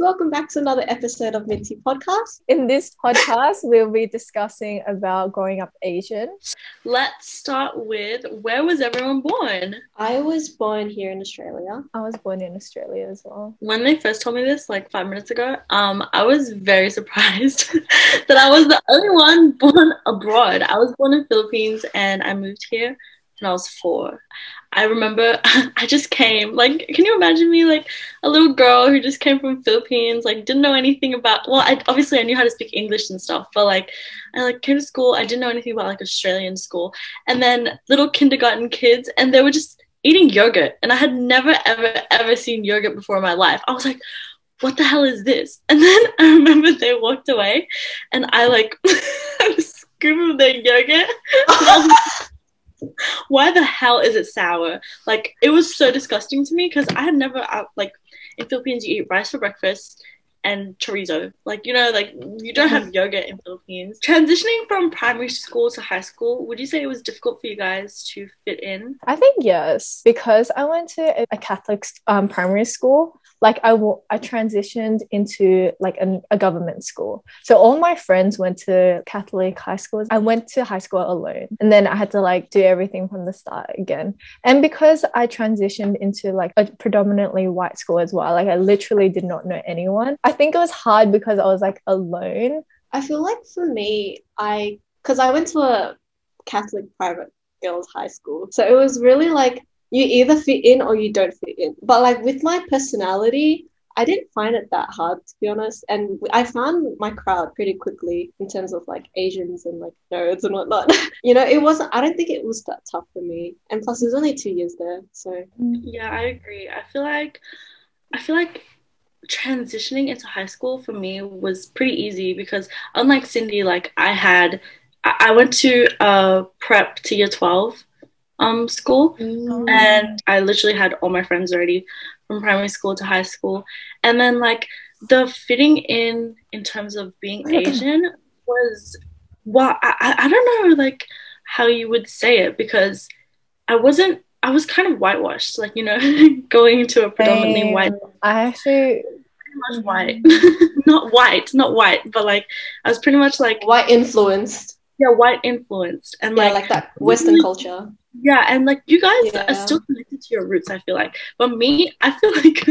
welcome back to another episode of Mint-Tea Podcast. In this podcast, we'll be discussing about growing up Asian. Let's start with where was everyone born? I was born here in Australia. I was born in Australia as well. When they first told me this, like five minutes ago, um, I was very surprised that I was the only one born abroad. I was born in Philippines and I moved here when I was four. I remember I just came. Like, can you imagine me like a little girl who just came from Philippines, like didn't know anything about well, I obviously I knew how to speak English and stuff, but like I like came to school, I didn't know anything about like Australian school. And then little kindergarten kids and they were just eating yogurt. And I had never ever ever seen yogurt before in my life. I was like, what the hell is this? And then I remember they walked away and I like I was scooping their yogurt why the hell is it sour? Like it was so disgusting to me because I had never uh, like in Philippines you eat rice for breakfast and chorizo. Like you know, like you don't have yogurt in Philippines. Transitioning from primary school to high school, would you say it was difficult for you guys to fit in? I think yes, because I went to a Catholic um, primary school like I, w- I transitioned into like a, a government school so all my friends went to catholic high schools i went to high school alone and then i had to like do everything from the start again and because i transitioned into like a predominantly white school as well like i literally did not know anyone i think it was hard because i was like alone I feel like for me, I because I went to a Catholic private girls' high school, so it was really like you either fit in or you don't fit in. But like with my personality, I didn't find it that hard to be honest. And I found my crowd pretty quickly in terms of like Asians and like nerds and whatnot. you know, it wasn't, I don't think it was that tough for me. And plus, there's only two years there. So, mm. yeah, I agree. I feel like, I feel like transitioning into high school for me was pretty easy because unlike Cindy, like I had, I went to a prep to year 12 um school mm. and I literally had all my friends already from primary school to high school and then like the fitting in in terms of being Asian was well I, I don't know like how you would say it because I wasn't I was kind of whitewashed like you know going into a predominantly white I actually pretty much white. Not white not white but like I was pretty much like white influenced. Yeah white influenced and yeah, like like that western culture yeah and like you guys Yeah. are still connected to your roots i feel like but me i feel like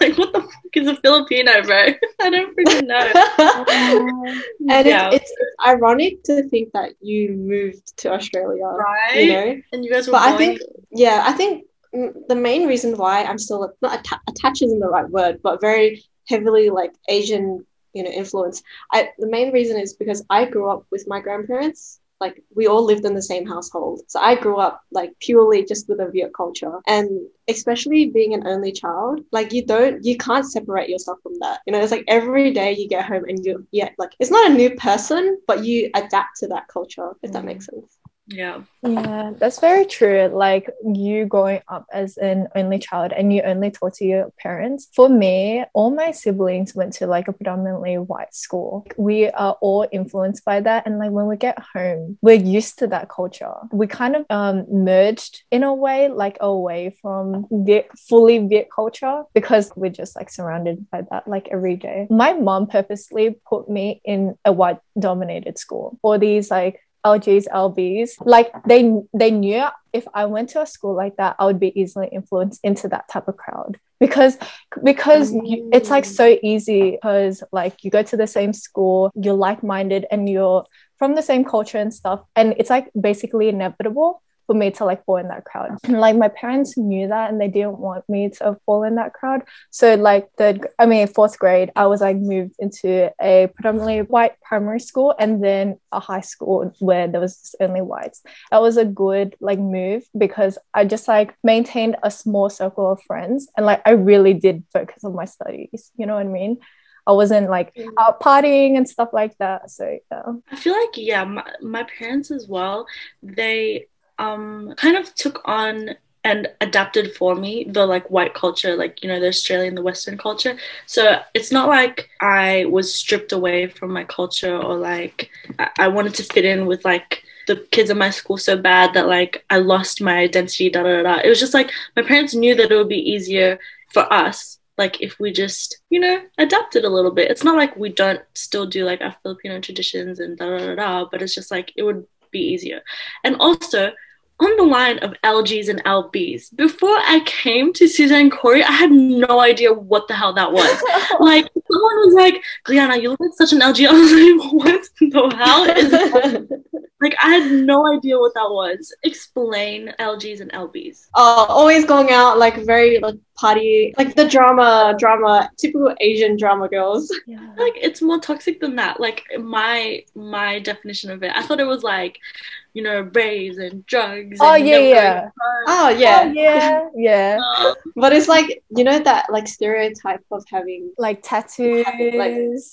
like what the fuck is a filipino bro i don't freaking know and Yeah. it's, it's ironic to think that you moved to Australia, right you know. and you guys were But I think, yeah, I think the main reason why I'm still not atta- attached isn't the right word, but very heavily like Asian, you know, influence. I the main reason is because I grew up with my grandparents. Like we all lived in the same household, so I grew up like purely just with a Viet culture, and especially being an only child, like you don't, you can't separate yourself from that. You know, it's like every day you get home and you're, yeah, like it's not a new person, but you adapt to that culture. If that mm. makes sense. Yeah Yeah, that's very true. Like you growing up as an only child and you only talk to your parents. For me, all my siblings went to like a predominantly white school. We are all influenced by that. And like when we get home, we're used to that culture. We kind of um, merged in a way, like away from Viet, fully Viet culture because we're just like surrounded by that like every day. My mom purposely put me in a white dominated school for these like LGs, LBs, like they they knew if I went to a school like that, I would be easily influenced into that type of crowd. Because because you, it's like so easy because like you go to the same school, you're like minded, and you're from the same culture and stuff, and it's like basically inevitable for me to like fall in that crowd. And like my parents knew that and they didn't want me to fall in that crowd. So like third, I mean fourth grade, I was like moved into a predominantly white primary school and then a high school where there was just only whites. That was a good like move because I just like maintained a small circle of friends and like I really did focus on my studies. You know what I mean? I wasn't like Mm. out partying and stuff like that. So yeah. I feel like yeah, my, my parents as well. They um kind of took on and adapted for me the like white culture, like you know the Australian, the Western culture. So it's not like I was stripped away from my culture or like I, I wanted to fit in with like the kids in my school so bad that like I lost my identity. Da da da. It was just like my parents knew that it would be easier for us like if we just you know adapted a little bit it's not like we don't still do like our filipino traditions and da da da da but it's just like it would be easier and also on the line of LGs and LBs. Before I came to Suzanne Cory, I had no idea what the hell that was. like someone was like, Gliana, you look like such an LG. I was like, what the hell is that? like I had no idea what that was. Explain LGs and LBs. Oh, always going out like very like party, like the drama, drama, typical Asian drama girls. Yeah. Like it's more toxic than that. Like my my definition of it, I thought it was like, you know, raves and drugs. Oh, and yeah, yeah. Oh yeah. Oh, yeah, yeah. Uh, But it's like you know that like stereotype of having Like tattoos. Like-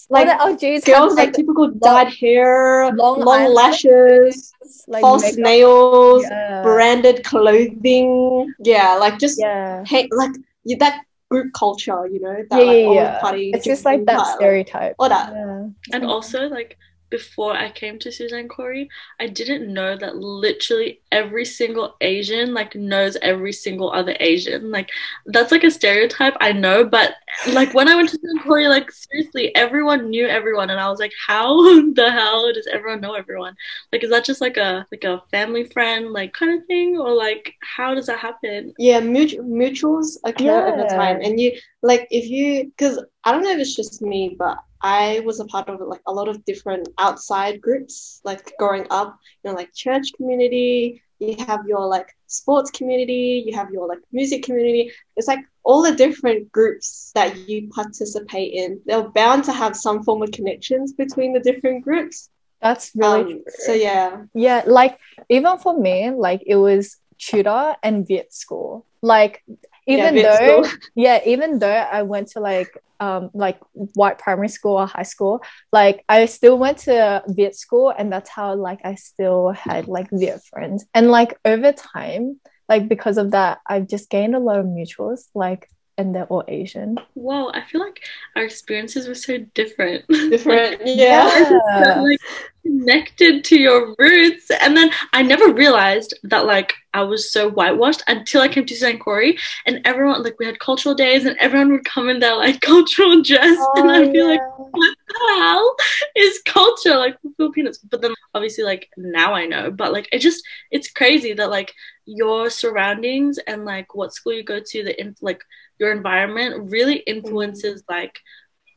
Like, like all the LGs girls have, like typical dyed hair, long long, lashes, like false makeup. nails, Yeah. branded clothing. Yeah, like just yeah. hey, like you, that group culture, you know, that Yeah, like yeah, yeah. party. It's just like that stereotype. All that. Yeah. And also, like, before I came to Suzanne Cory, I didn't know that literally every single Asian, like, knows every single other Asian. Like, that's like a stereotype, I know, but like, when I went to Suzanne Cory, like, seriously, everyone knew everyone. And I was like, how the hell does everyone know everyone? Like, is that just like a, like a family friend, like, kind of thing? Or like, how does that happen? Yeah, mutual, mutuals occur over Yeah. time, and you like if you because I don't know if it's just me, but I was a part of like a lot of different outside groups, like growing up, you know, like church community. You have your like sports community, you have your like music community. It's like all the different groups that you participate in. They're bound to have some form of connections between the different groups. That's really Um, so yeah, Yeah, like even for me, like it was tutor and Viet school. Like even yeah, though school. yeah, even though I went to like um like white primary school or high school, like I still went to Viet school and that's how like I still had like Viet friends. And like over time, like because of that, I've just gained a lot of mutuals, like and they're all Asian. Whoa, I feel like our experiences were so different. different, yeah. Yeah. like connected to your roots. And then I never realized that like I was so whitewashed until I came to St. Corey and everyone like we had cultural days and everyone would come in their like cultural dress oh, and I'd be like, what the hell is culture like for Filipinos? But then obviously like now I know. But like it just it's crazy that like your surroundings and like what school you go to, the in like your environment really mm-hmm. influences like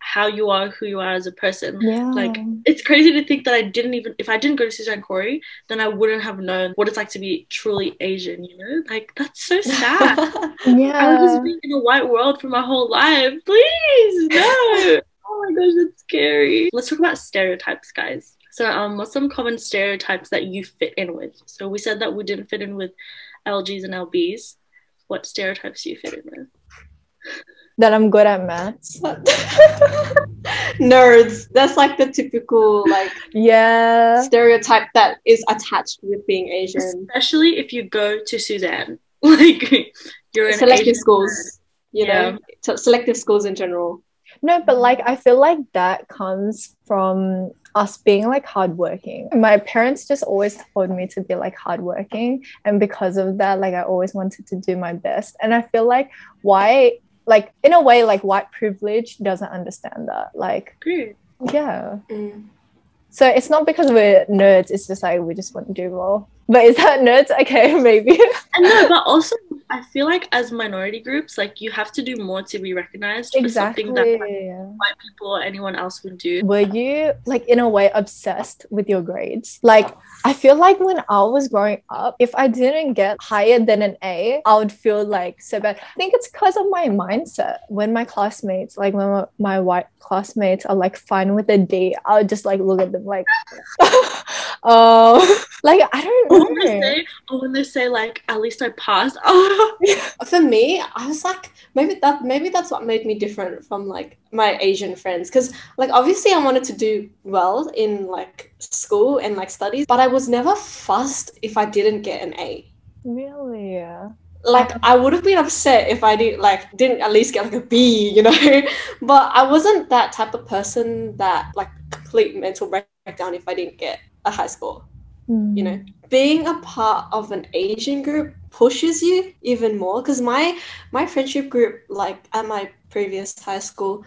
how you are, who you are as a person yeah. like it's crazy to think that I didn't even if I didn't go to Suzanne Cory, then I wouldn't have known what it's like to be truly Asian, you know? Like that's so sad. Yeah. I was just being in a white world for my whole life. Please, no. oh my gosh, that's scary. Let's talk about stereotypes, guys. So, um, what's some common stereotypes that you fit in with? So we said that we didn't fit in with LGs and LBs. What stereotypes do you fit in with? That I'm good at maths. Nerds. That's like the typical like Yeah. stereotype that is attached with being Asian. Especially if you go to Suzanne. Like you're in Selective Asian schools, you Yeah. know, so selective schools in general. No, but like I feel like that comes from us being like hardworking. My parents just always told me to be like hardworking, and because of that, like I always wanted to do my best. And I feel like why, like in a way, like white privilege doesn't understand that. Like, Good. yeah. Mm. So it's not because we're nerds. It's just like we just want to do well. But is that nerds? Okay, maybe. And no, but also I feel like as minority groups, like you have to do more to be recognized for something that like, white people or anyone else would do. were you like in a way obsessed with your grades like i feel like when i was growing up if i didn't get higher than an a i would feel like so bad i think it's because of my mindset when my classmates like when my, my white classmates are like fine with a d i would just like look at them like oh like i don't when they know say, or when they say like, at least I passed. Oh, For me, I was like, maybe that maybe that's what made me different from like my Asian friends. Because like obviously I wanted to do well in like school and like studies, but I was never fussed if I didn't get an A. really yeah Like I would have been upset if I did like didn't at least get like a B, you know. but I wasn't that type of person that like complete mental breakdown if I didn't get a high score. You know mm. being a part of an asian group pushes you even more because my my friendship group like at my previous high school,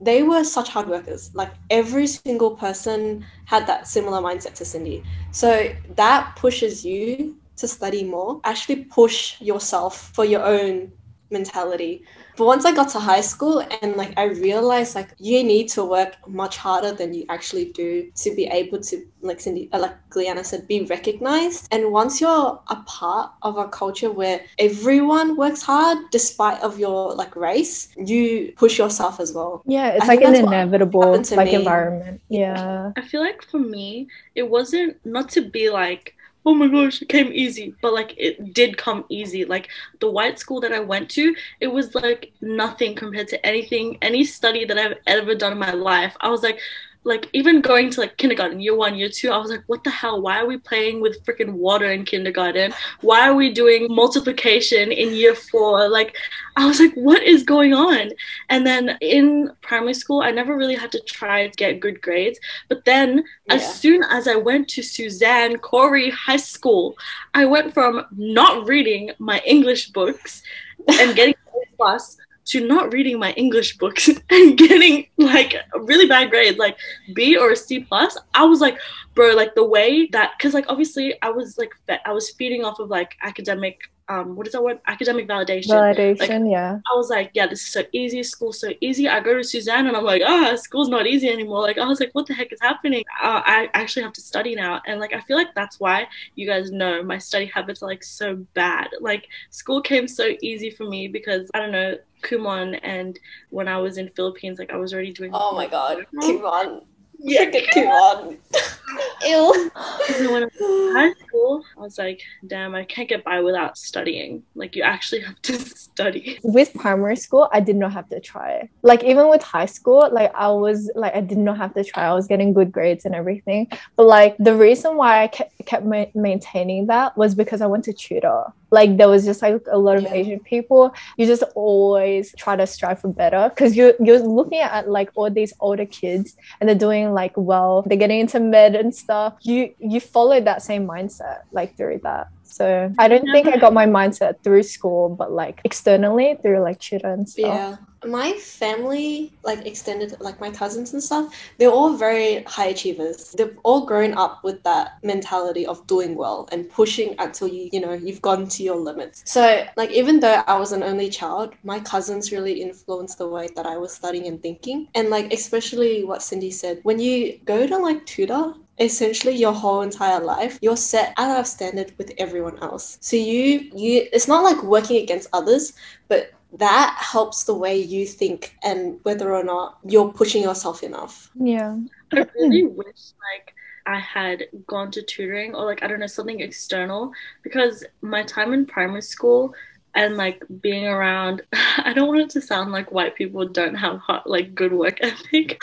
they were such hard workers. Like every single person had that similar mindset to Cindy. So that pushes you to study more, actually push yourself for your own mentality. But once I got to high school and like I realized like you need to work much harder than you actually do to be able to like Cindy uh, like Gliana said be recognized. And once you're a part of a culture where everyone works hard despite of your like race, you push yourself as well. Yeah, it's I like an inevitable like me. environment. Yeah. I feel like for me, it wasn't not to be like, oh my gosh, it came easy, but like it did come easy. Like the white school that I went to, it was like nothing compared to anything, any study that I've ever done in my life. I was like, like even going to like kindergarten, year one, year two, I was like, what the hell? Why are we playing with freaking water in kindergarten? Why are we doing multiplication in year four? Like, I was like, what is going on? And then in primary school, I never really had to try to get good grades. But then as soon as I went to Suzanne Cory High School, I went from not reading my English books and getting plus to not reading my English books and getting like really bad grades, like B or C plus. I was like, bro, like the way that, because like obviously I was like, I was feeding off of like academic, um, what is that word? Academic validation. Validation, yeah. I was like, yeah, this is so easy. School's so easy. I go to Suzanne and I'm like, ah, school's not easy anymore. Like, I was like, what the heck is happening? Uh, I actually have to study now. And like, I feel like that's why you guys know my study habits are like so bad. Like, school came so easy for me because I don't know, Kumon and when I was in Philippines, like I was already doing. Oh my god. Kumon. Yeah. Freaking come on. Ew. And when I was in high school, I was like, damn, I can't get by without studying. Like, you actually have to study. with primary school i did not have to try like even with high school like i was like i did not have to try i was getting good grades and everything but like the reason why i kept, kept ma- maintaining that was because i went to tutor like there was just like a lot of Yeah. asian people. You just always try to strive for better because you're you're looking at like all these older kids and they're doing like well they're getting into med and stuff. You you follow that same mindset like through that so i don't think i got my mindset through school but like externally through like tutor and stuff Yeah. Oh. My family, like extended, like my cousins and stuff, they're all very high achievers. They've all grown up with that mentality of doing well and pushing until you, you know, you've gone to your limits. So, like, even though I was an only child, my cousins really influenced the way that I was studying and thinking. And, like, especially what Cindy said, when you go to like tutor, essentially your whole entire life you're set out of standard with everyone else. So you you it's not like working against others but that helps the way you think and whether or not you're pushing yourself enough. Yeah. I mm. really wish like I had gone to tutoring or like I don't know something external because my time in primary school and like being around I don't want it to sound like white people don't have hot, like good work ethic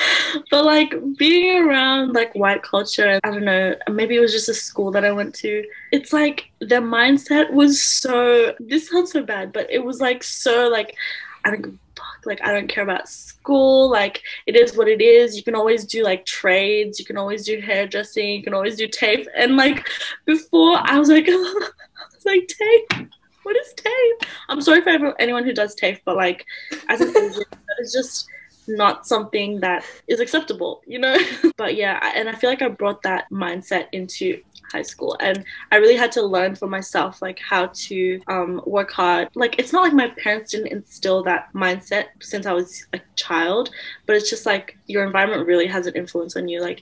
but like being around like white culture I don't know maybe it was just a school that I went to it's like their mindset was so this sounds so bad but it was like so like I don't fuck like I don't care about school like it is what it is. You can always do like trades, you can always do hairdressing, you can always do tape. And like before, I was like, I was like tape. What is tape? I'm sorry for anyone who does tape, but like as an Asian, is just not something that is acceptable, you know. but yeah, and I feel like I brought that mindset into high school and i really had to learn for myself like how to um, work hard like it's not like my parents didn't instill that mindset since i was a child but it's just like your environment really has an influence on you like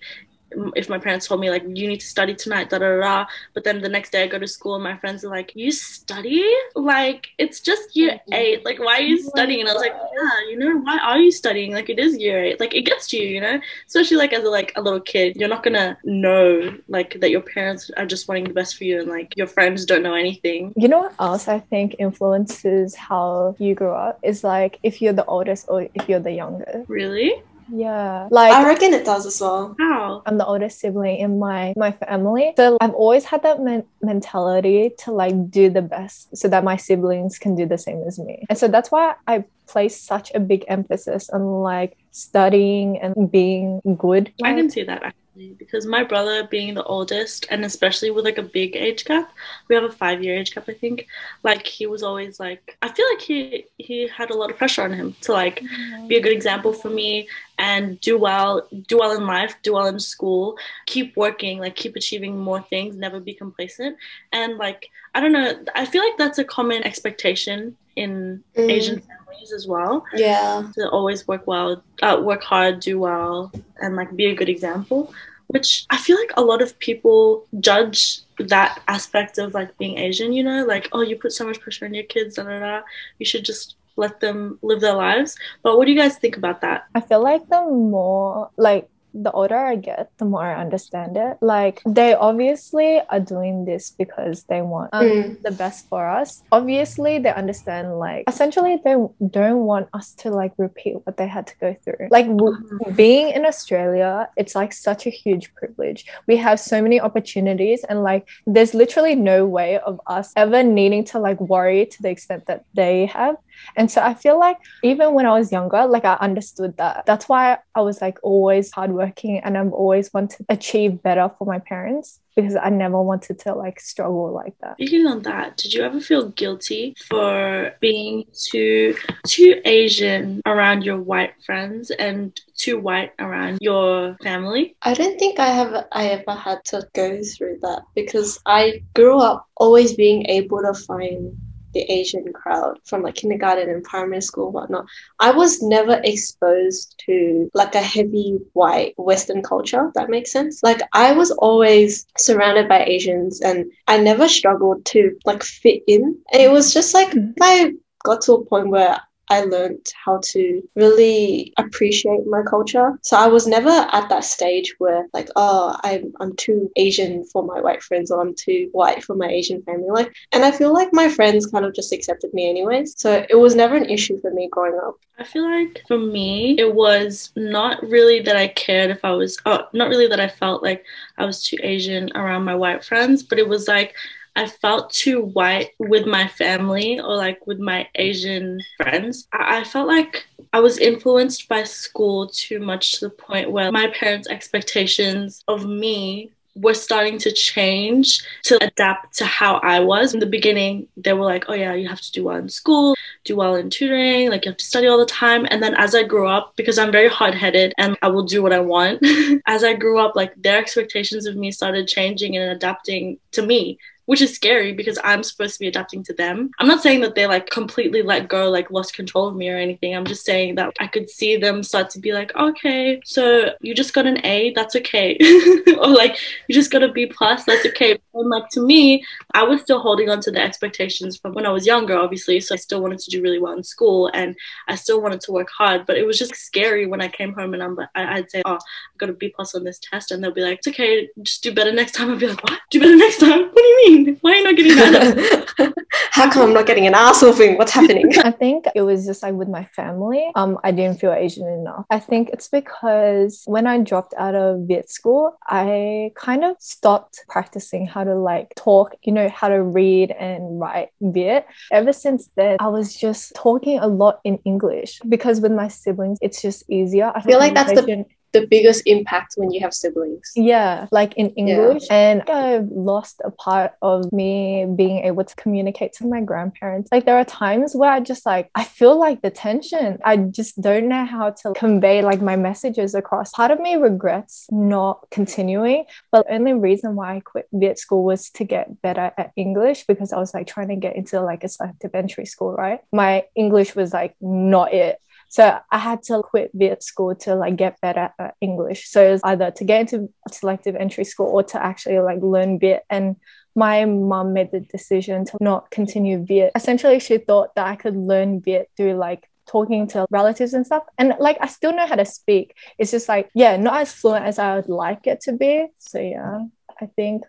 if my parents told me like you need to study tonight da da da, but then the next day i go to school and my friends are like you study? Like it's just year mm-hmm. eight. Like why are you studying? And i was like yeah you know why are you studying? Like it is year eight. Like it gets to you you know? Especially like as a, like a little kid you're not gonna know like that your parents are just wanting the best for you and like your friends don't know anything. You know what else I think influences how you grow up is like if you're the oldest or if you're the youngest. really Yeah. Like i reckon it does as well how I'm the oldest sibling in my my family. So I've always had that men- mentality to like do the best so that my siblings can do the same as me. And so that's why I place such a big emphasis on like studying and being good. i Like, can see that because my brother being the oldest and especially with like a big age gap we have a five year age gap i think like he was always like i feel like he he had a lot of pressure on him to like mm-hmm. be a good example for me and do well do well in life do well in school keep working like keep achieving more things never be complacent and like i don't know i feel like that's a common expectation in mm. asian families as well yeah to always work well uh, work hard do well and like be a good example which I feel like a lot of people judge that aspect of like being Asian, you know, like, oh, you put so much pressure on your kids, da, da, da. you should just let them live their lives. But what do you guys think about that? I feel like the more like the older I get, the more I understand it. Like they obviously are doing this because they want um, mm. the best for us. Obviously, they understand like essentially they don't want us to like repeat what they had to go through. Like w- mm-hmm. being in Australia, it's like such a huge privilege. We have so many opportunities, and like there's literally no way of us ever needing to like worry to the extent that they have. And so I feel like even when I was younger, like I understood that. That's why I was like always hardworking and I've always wanted to achieve better for my parents because I never wanted to like struggle like that. Speaking on that, did you ever feel guilty for being too too Asian around your white friends and too white around your family? I don't think I have I ever had to go through that because I grew up always being able to find the Asian crowd from like kindergarten and primary school, whatnot. I was never exposed to like a heavy white Western culture, that makes sense. Like I was always surrounded by Asians and I never struggled to like fit in. And it was just like mm-hmm. I got to a point where I learned how to really appreciate my culture. So I was never at that stage where like, oh, I'm I'm too Asian for my white friends or I'm too white for my Asian family. Like and I feel like my friends kind of just accepted me anyways. So it was never an issue for me growing up. I feel like for me it was not really that I cared if I was oh not really that I felt like I was too Asian around my white friends, but it was like I felt too white with my family or like with my Asian friends. I, felt like I was influenced by school too much to the point where my parents' expectations of me were starting to change to adapt to how I was. In the beginning, they were like, oh, yeah, you have to do well in school, do well in tutoring, like you have to study all the time. And then as I grew up, because I'm very hard headed and I will do what I want, as I grew up, like their expectations of me started changing and adapting to me which is scary because I'm supposed to be adapting to them. I'm not saying that they like completely let go, like lost control of me or anything. I'm just saying that I could see them start to be like, okay, so you just got an A, that's okay. or like you just got a B plus, that's okay. And like to me, I was still holding on to the expectations from when I was younger, obviously. So I still wanted to do really well in school and I still wanted to work hard. But it was just scary when I came home and I'm I'd say, oh, I got a B plus on this test, and they'll be like, it's okay, just do better next time. I'd be like, what? Do better next time? What do you mean? Why are you not getting that? How come I'm not getting an ass thing? What's happening? I think it was just like with my family. Um, I didn't feel Asian enough. I think it's because when I dropped out of Viet school, I kind of stopped practicing how to like talk, you know, how to read and write Viet. Ever since then, I was just talking a lot in English because with my siblings, it's just easier. I feel like that's the the biggest impact when you have siblings. Yeah, like in English. Yeah. And I've lost a part of me being able to communicate to my grandparents. Like there are times where I just like, I feel like the tension. I just don't know how to convey like my messages across. Part of me regrets not continuing, but the only reason why I quit Viet school was to get better at English because I was like trying to get into like a selective entry school, right? My English was like not it. So I had to quit Viet school to like get better at uh, English. So it was either to get into selective entry school or to actually like learn Viet. And my mom made the decision to not continue Viet. Essentially, she thought that I could learn Viet through like talking to relatives and stuff. And like I still know how to speak. It's just like, yeah, not as fluent as I would like it to be. So yeah, I think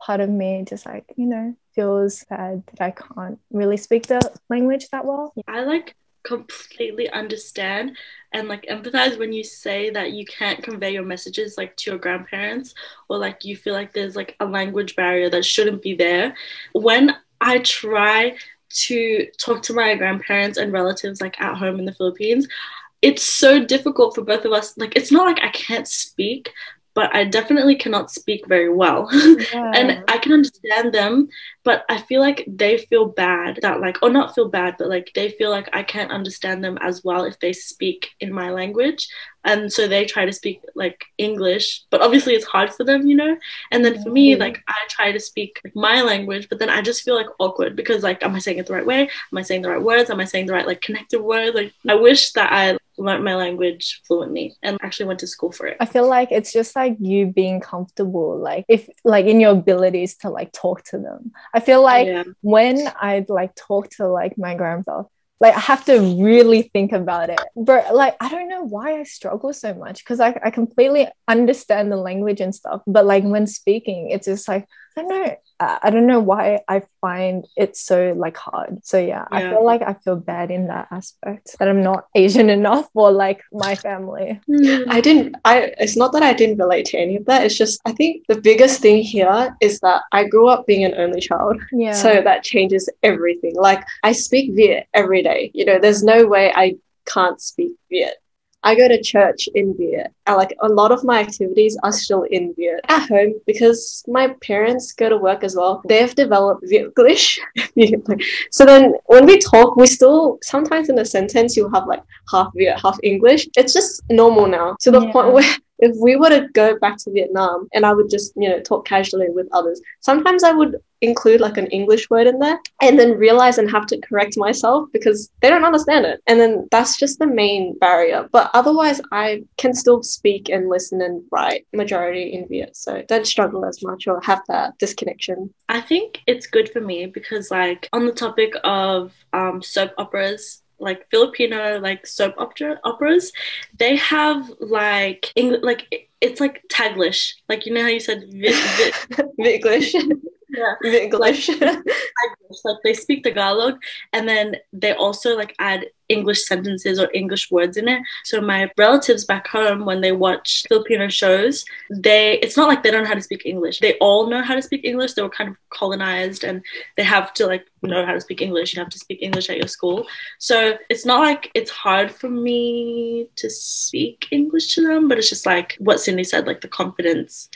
part of me just like, you know, feels bad that I can't really speak the language that well. I like completely understand and like empathize when you say that you can't convey your messages like to your grandparents or like you feel like there's like a language barrier that shouldn't be there. When i try to talk to my grandparents and relatives like at home in the philippines it's so difficult for both of us like it's not like i can't speak but I definitely cannot speak very well. Yeah. and I can understand them, but I feel like they feel bad that like or not feel bad, but like they feel like I can't understand them as well if they speak in my language. And so they try to speak like English, but obviously it's hard for them, you know? And then for me, Mhm. like I try to speak my language, but then I just feel like awkward because like am I saying it the right way? Am I saying the right words? Am I saying the right like connected words? Like I wish that I learned my language fluently and actually went to school for it. I feel like it's just like you being comfortable, like if like in your abilities to like talk to them. I feel like yeah. when I'd like talk to like my grandpa, like I have to really think about it. But like I don't know why I struggle so much because I, I completely understand the language and stuff. But like when speaking, it's just like I don't know. I I don't know why I find it so like hard. So yeah, I feel like I feel bad in that aspect that I'm not Asian enough for like my family. Hmm. I didn't I it's not that I didn't relate to any of that. It's just I think the biggest thing here is that I grew up being an only child. Yeah. So that changes everything. Like I speak Viet every day. You know, there's no way I can't speak Viet. I go to church in Viet. I uh, like a lot of my activities are still in Viet at home because my parents go to work as well. They've developed Vietglish. so then when we talk, we still sometimes in a sentence you'll have like half Viet, half English. It's just normal now to the Yeah. point where if we were to go back to Vietnam and I would just, you know, talk casually with others, sometimes I would include like an English word in there and then realize and have to correct myself because they don't understand it. And then that's just the main barrier. But otherwise, I can still speak and listen and write majority in Viet. So don't struggle as much or have that disconnection. I think it's good for me because, like, on the topic of um, soap operas, like Filipino like soap opera operas, they have like Eng- like it's like Taglish. Like you know how you said Vietglish. yeah. Vietglish. Taglish. Like they speak Tagalog, and then they also like add English sentences or English words in it. So my relatives back home, when they watch Filipino shows, they it's not like they don't know how to speak English. They all know how to speak English. They were kind of colonized, and they have to like know how to speak English. You have to speak English at your school. So it's not like it's hard for me to speak English to them, but it's just like what Cindy said, like the confidence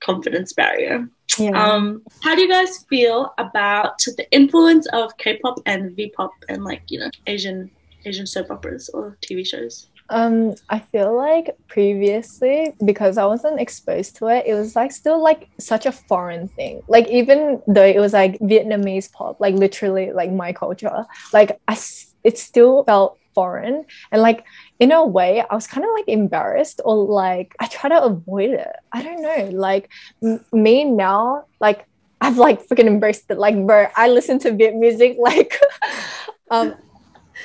confidence barrier. yeah. Um, how do you guys feel about the influence of K-pop and V-pop and like you know Asian Asian soap operas or TV shows? Um, I feel like previously, because I wasn't exposed to it, it was like still like such a foreign thing. Like even though it was like Vietnamese pop, like literally like my culture, like I, s- it still felt foreign. And like in a way, I was kind of like embarrassed or like I try to avoid it. I don't know. Like m- me now, like I've like freaking embraced it. Like, bro, I listen to Viet music like um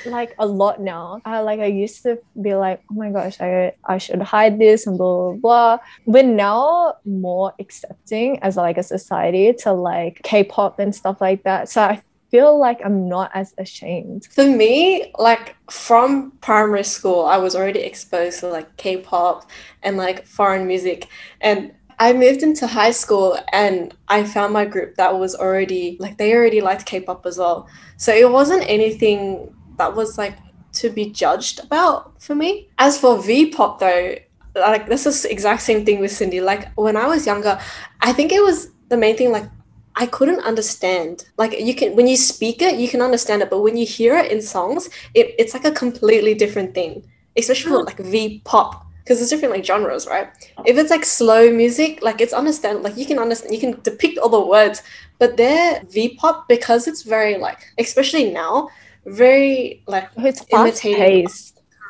like a lot now. I like I used to be like, oh my gosh, I I should hide this and blah blah blah. We're now more accepting as like a society to like K-pop and stuff like that. So I feel like I'm not as ashamed. For me, like from primary school, I was already exposed to like K-pop and like foreign music. And I moved into high school and I found my group that was already like they already liked K-pop as well. So it wasn't anything that was like to be judged about for me. As for V-pop though, like this is the exact same thing with Cindy. Like when I was younger, I think it was the main thing like I couldn't understand. Like you can when you speak it, you can understand it, but when you hear it in songs, it, it's like a completely different thing. Especially for like V pop. Because there's different like genres, right? Oh. If it's like slow music, like it's understand like you can understand you can depict all the words, but their V pop, because it's very like especially now, very like oh, It's fast Imitating-.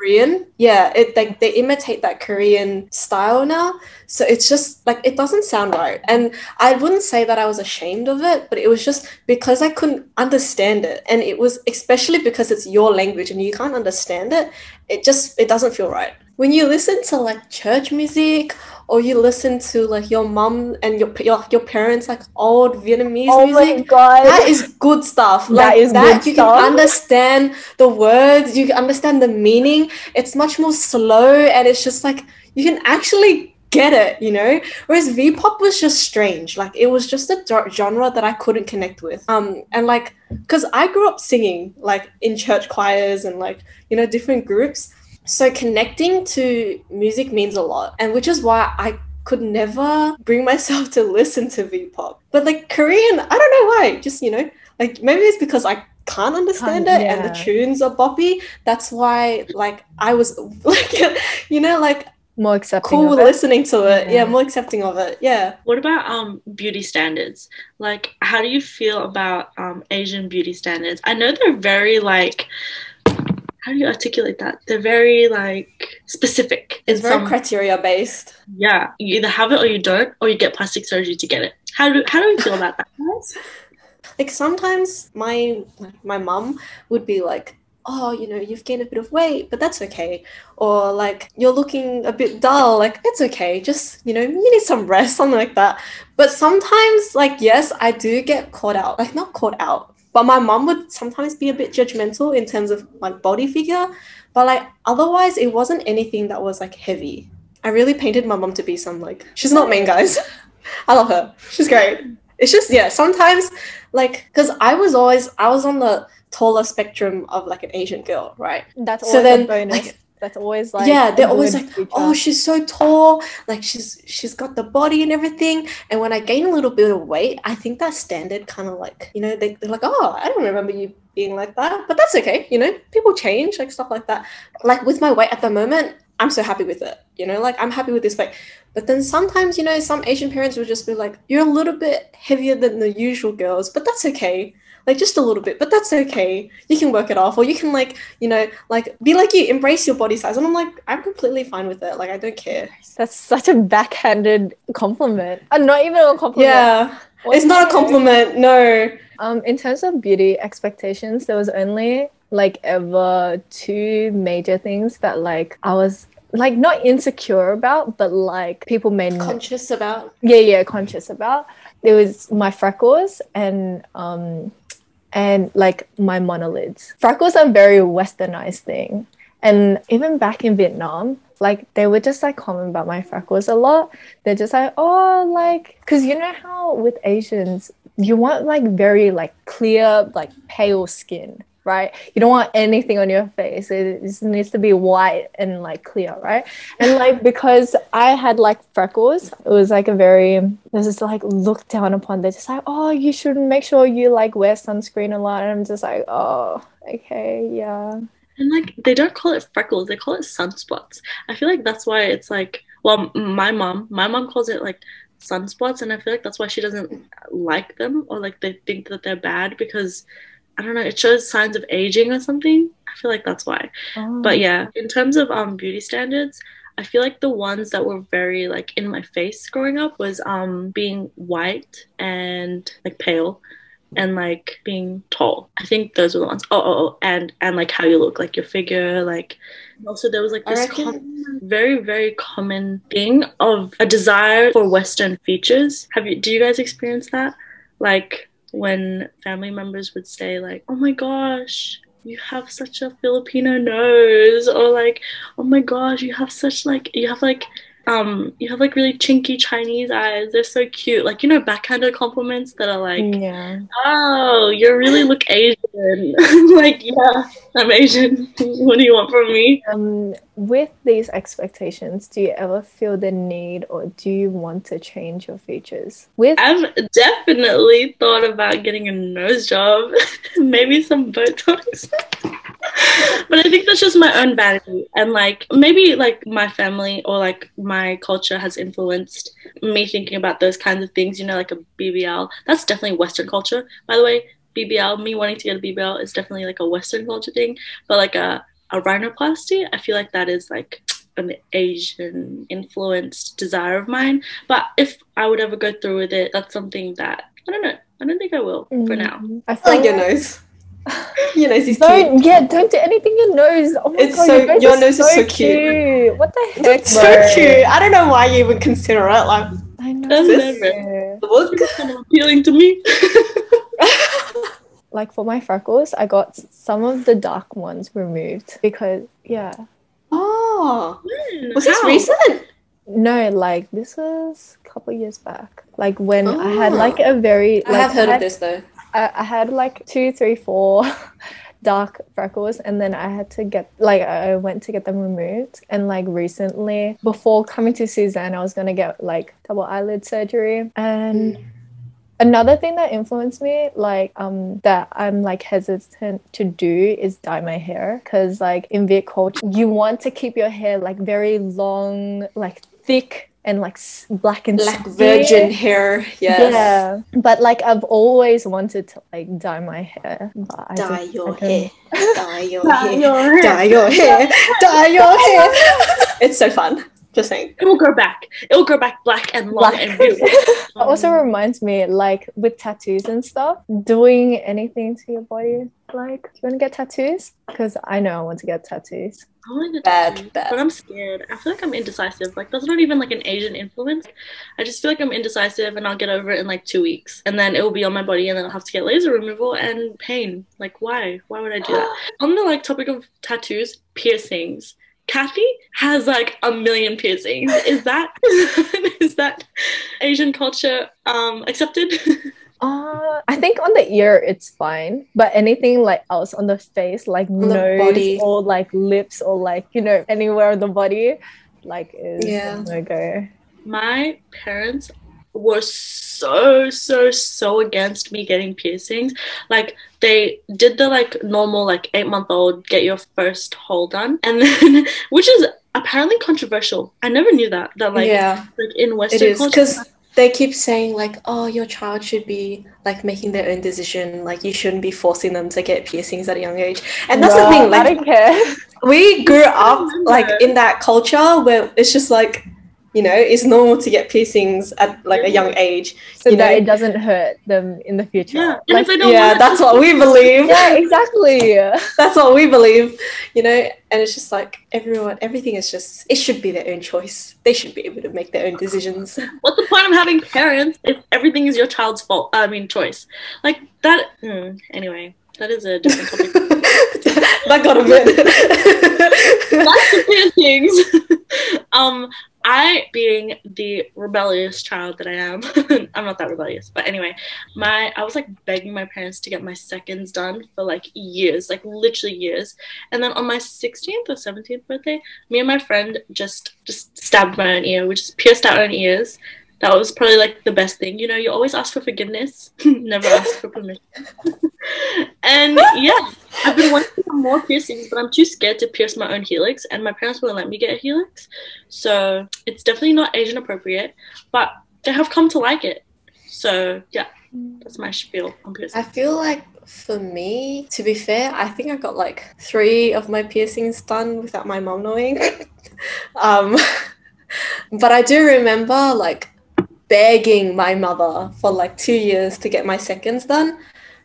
Korean. Yeah, it like they imitate that Korean style now. So it's just like it doesn't sound right. And I wouldn't say that I was ashamed of it, but it was just because I couldn't understand it. And it was especially because it's your language and you can't understand it, it just it doesn't feel right. When you listen to like church music or you listen to like your mom and your your, your parents like old Vietnamese music. Oh music, my god. that is good stuff. That Like is that you stuff. can understand the words, you can understand the meaning. It's much more slow and it's just like you can actually get it, you know? Whereas V-pop was just strange. Like it was just a genre that I couldn't connect with. Um and like cuz I grew up singing like in church choirs and like, you know, different groups. So connecting to music means a lot. And which is why I could never bring myself to listen to V-pop. But like Korean, I don't know why. Just you know, like maybe it's because I can't understand Can't- it and the tunes are boppy. That's why like I was like you know like More accepting. cool of it. listening to it. Yeah. Yeah. more accepting of it. Yeah. What about um beauty standards? Like, how do you feel about um Asian beauty standards? I know they're very like, how do you articulate that? They're very like specific. It's very some- criteria based. yeah. You either have it or you don't, or you get plastic surgery to get it. How do how do you feel about that, guys? Like sometimes my my mum would be like, "Oh, you know, you've gained a bit of weight, but that's okay." Or like, "You're looking a bit dull, like it's okay. Just, you know, you need some rest, something like that." But sometimes like, yes, I do get caught out. Like not caught out, but my mom would sometimes be a bit judgmental in terms of my body figure, but like otherwise it wasn't anything that was like heavy. I really painted my mom to be some like she's not mean, guys. I love her. She's great. It's just yeah, sometimes like because I was always I was on the taller spectrum of like an Asian girl, right? That's So then, like- That's always like yeah, they're always like, feature. oh, she's so tall, like she's she's got the body and everything. And when I gain a little bit of weight, I think that standard kind of like you know they, they're like, oh, I don't remember you being like that, but that's okay. You know, people change, like stuff like that. Like with my weight at the moment, I'm so happy with it. You know, like I'm happy with this weight. But then sometimes, you know, some Asian parents will just be like, you're a little bit heavier than the usual girls, but that's okay. Like just a little bit, but that's okay. You can work it off, or you can like, you know, like be like you, embrace your body size. And I'm like, I'm completely fine with it. Like I don't care. That's such a backhanded compliment. Uh, not even a compliment. Yeah, What it's not a compliment. No. Um, in terms of beauty expectations, there was only like ever two major things that like I was like not insecure about, but like people made Conscious about. yeah yeah conscious about. It was my freckles and um and like my monolids. Freckles are a very westernized thing. And even back in Vietnam, like they were just like comment about my freckles a lot. They're just like, oh, like, because you know how with Asians, you want like very like clear, like pale skin, right? You don't want anything on your face. It just needs to be white and like clear, right? And like because I had like freckles, it was like a very this is like looked down upon. They're just like, oh, you should make sure you like wear sunscreen a lot. And I'm just like, oh, okay, yeah. And like they don't call it freckles, they call it sunspots. I feel like that's why it's like well, my mom, my mom calls it like sunspots, and I feel like that's why she doesn't like them or like they think that they're bad because I don't know, it shows signs of aging or something. I feel like that's why. Oh. But yeah, in terms of um beauty standards, I feel like the ones that were very like in my face growing up was um being white and like pale and like being tall. I think those were the ones. Oh, oh, oh and and like how you look, like your figure, like also there was like this com- very very common thing of a desire for Western features. Have you? Do you guys experience that? Like when family members would say like, "Oh my gosh." You have such a Filipino nose, or like, oh my gosh, you have such like you have like um you have like really chinky Chinese eyes. They're so cute. Like you know, backhanded compliments that are like, yeah. Oh, you really look Asian. like, yeah, I'm Asian. what do you want from me? Um, with these expectations, do you ever feel the need or do you want to change your features? With I've definitely thought about getting a nose job, maybe some Botox. But I think that's just my own vanity. And like, maybe like my family or like my culture has influenced me thinking about those kinds of things, you know, like a BBL. That's definitely Western culture, by the way. BBL, me wanting to get a BBL is definitely like a Western culture thing. But like a, a rhinoplasty, I feel like that is like an Asian influenced desire of mine. But if I would ever go through with it, that's something that I don't know. I don't think I will for now. Mm, I I feel like your nose. Your nose is. Don't yeah, don't do anything your nose. Oh my It's god, so- your nose, your is, nose so is so cute. What the heck? It's so bro? cute. I don't know why you would consider it. Like, I know. That's Sis? never- look. It's kind of appealing to me. Like for my freckles, I got some of the dark ones removed because yeah. oh, When? was this How? recent? No, like this was a couple years back. Like when I had Oh. like a very Like, I have heard had, of this though. I, I had like two, three, four dark freckles and then I had to get like I went to get them removed. And like recently before coming to Suzanne I was gonna get like double eyelid surgery. And Mm. another thing that influenced me like um that i'm like hesitant to do is dye my hair. Because like in viet culture you want to keep your hair like very long like thick and like s- black and Black silky. virgin hair. Yes. yeah but like i've always wanted to like dye my hair Dye your hair. Dye your hair. Dye your hair. Dye your hair. It's so fun. Just saying. It will grow back. It will grow back black and long Black. and beautiful. It also Um, reminds me, like with tattoos and stuff, doing anything to your body. Like, do you want to get tattoos? Because I know I want to get tattoos. I want to get Bad, tattoos, bad. but I'm scared. I feel like I'm indecisive. Like that's not even like an Asian influence. I just feel like I'm indecisive, and I'll get over it in like two weeks, and then it will be on my body, and then I'll have to get laser removal and pain. Like why? Why would I do that? on the like topic of tattoos, piercings. Kathy has like a million piercings. Is that is that Asian culture um accepted? Uh, I think on the ear it's fine, but anything like else on the face, like the nose body. or like lips or like you know anywhere on the body, like is Yeah. no go. my parents were so so so against me getting piercings like they did the like normal like eight month old get your first hole done and then which is apparently controversial i never knew that that like yeah, like in western is culture because they keep saying like, oh, your child should be like making their own decision. Like you shouldn't be forcing them to get piercings at a young age. And that's the Bruh, thing. I Like don't care. we grew up like in that culture where it's just like, you know, it's normal to get piercings at like a young age. so You that know? it doesn't hurt them in the future. yeah Like, if they don't Yeah, that's what we believe. yeah, exactly. That's what we believe, you know, and it's just like everyone, everything is just, it should be their own choice. They should be able to make their own decisions. what's the point of having parents if everything is your child's fault i mean choice like that hmm, anyway that is a different topic that got a bit. Back to piercings. um, I, being the rebellious child that I am, I'm not that rebellious, but anyway, my I was like begging my parents to get my seconds done for like years, like literally years. And then on my 16th or 17th birthday, me and my friend just just stabbed my own ear. We just pierced our own ears. That was probably like the best thing. You know, you always ask for forgiveness, never ask for permission. and yeah, I've been wanting more piercings, but I'm too scared to pierce my own helix, and my parents won't let me get a helix. So it's definitely not Asian appropriate, but they have come to like it. So yeah, that's my spiel on I feel like for me, to be fair, I think I got like three of my piercings done without my mom knowing. um, but I do remember like begging my mother for like two years to get my seconds done,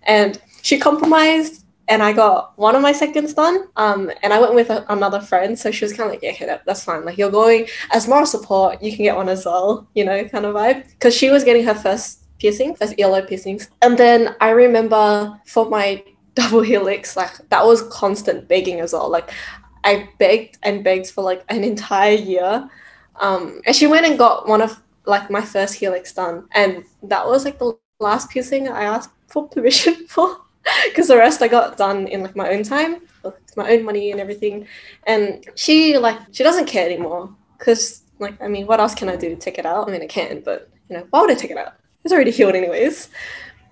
and she compromised. And I got one of my seconds done, um, and I went with a, another friend. So she was kind of like, "Yeah, okay, that's fine. Like you're going as moral support, you can get one as well, you know, kind of vibe." Because she was getting her first piercing, first yellow piercings. And then I remember for my double helix, like that was constant begging as well. Like I begged and begged for like an entire year. Um, and she went and got one of like my first helix done. And that was like the last piercing I asked for permission for. Because the rest I got done in like my own time, my own money and everything. And she like she doesn't care anymore. Cause like I mean, what else can I do? To take it out? I mean, I can, but you know, why would I take it out? It's already healed anyways.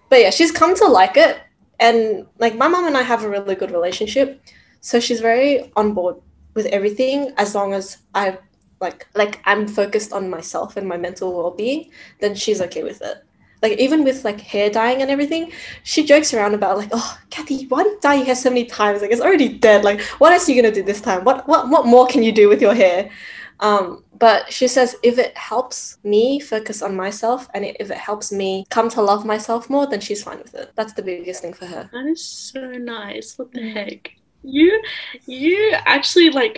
But yeah, she's come to like it. And like my mom and I have a really good relationship. So she's very on board with everything as long as I like like I'm focused on myself and my mental well-being, then she's okay with it. Like even with like hair dyeing and everything, she jokes around about like, oh Kathy, why do you dye your hair so many times? Like it's already dead. Like what else are you gonna do this time? What what what more can you do with your hair? Um, but she says if it helps me focus on myself and if it helps me come to love myself more, then she's fine with it. That's the biggest thing for her. That is so nice. What the Mm. heck? You you actually like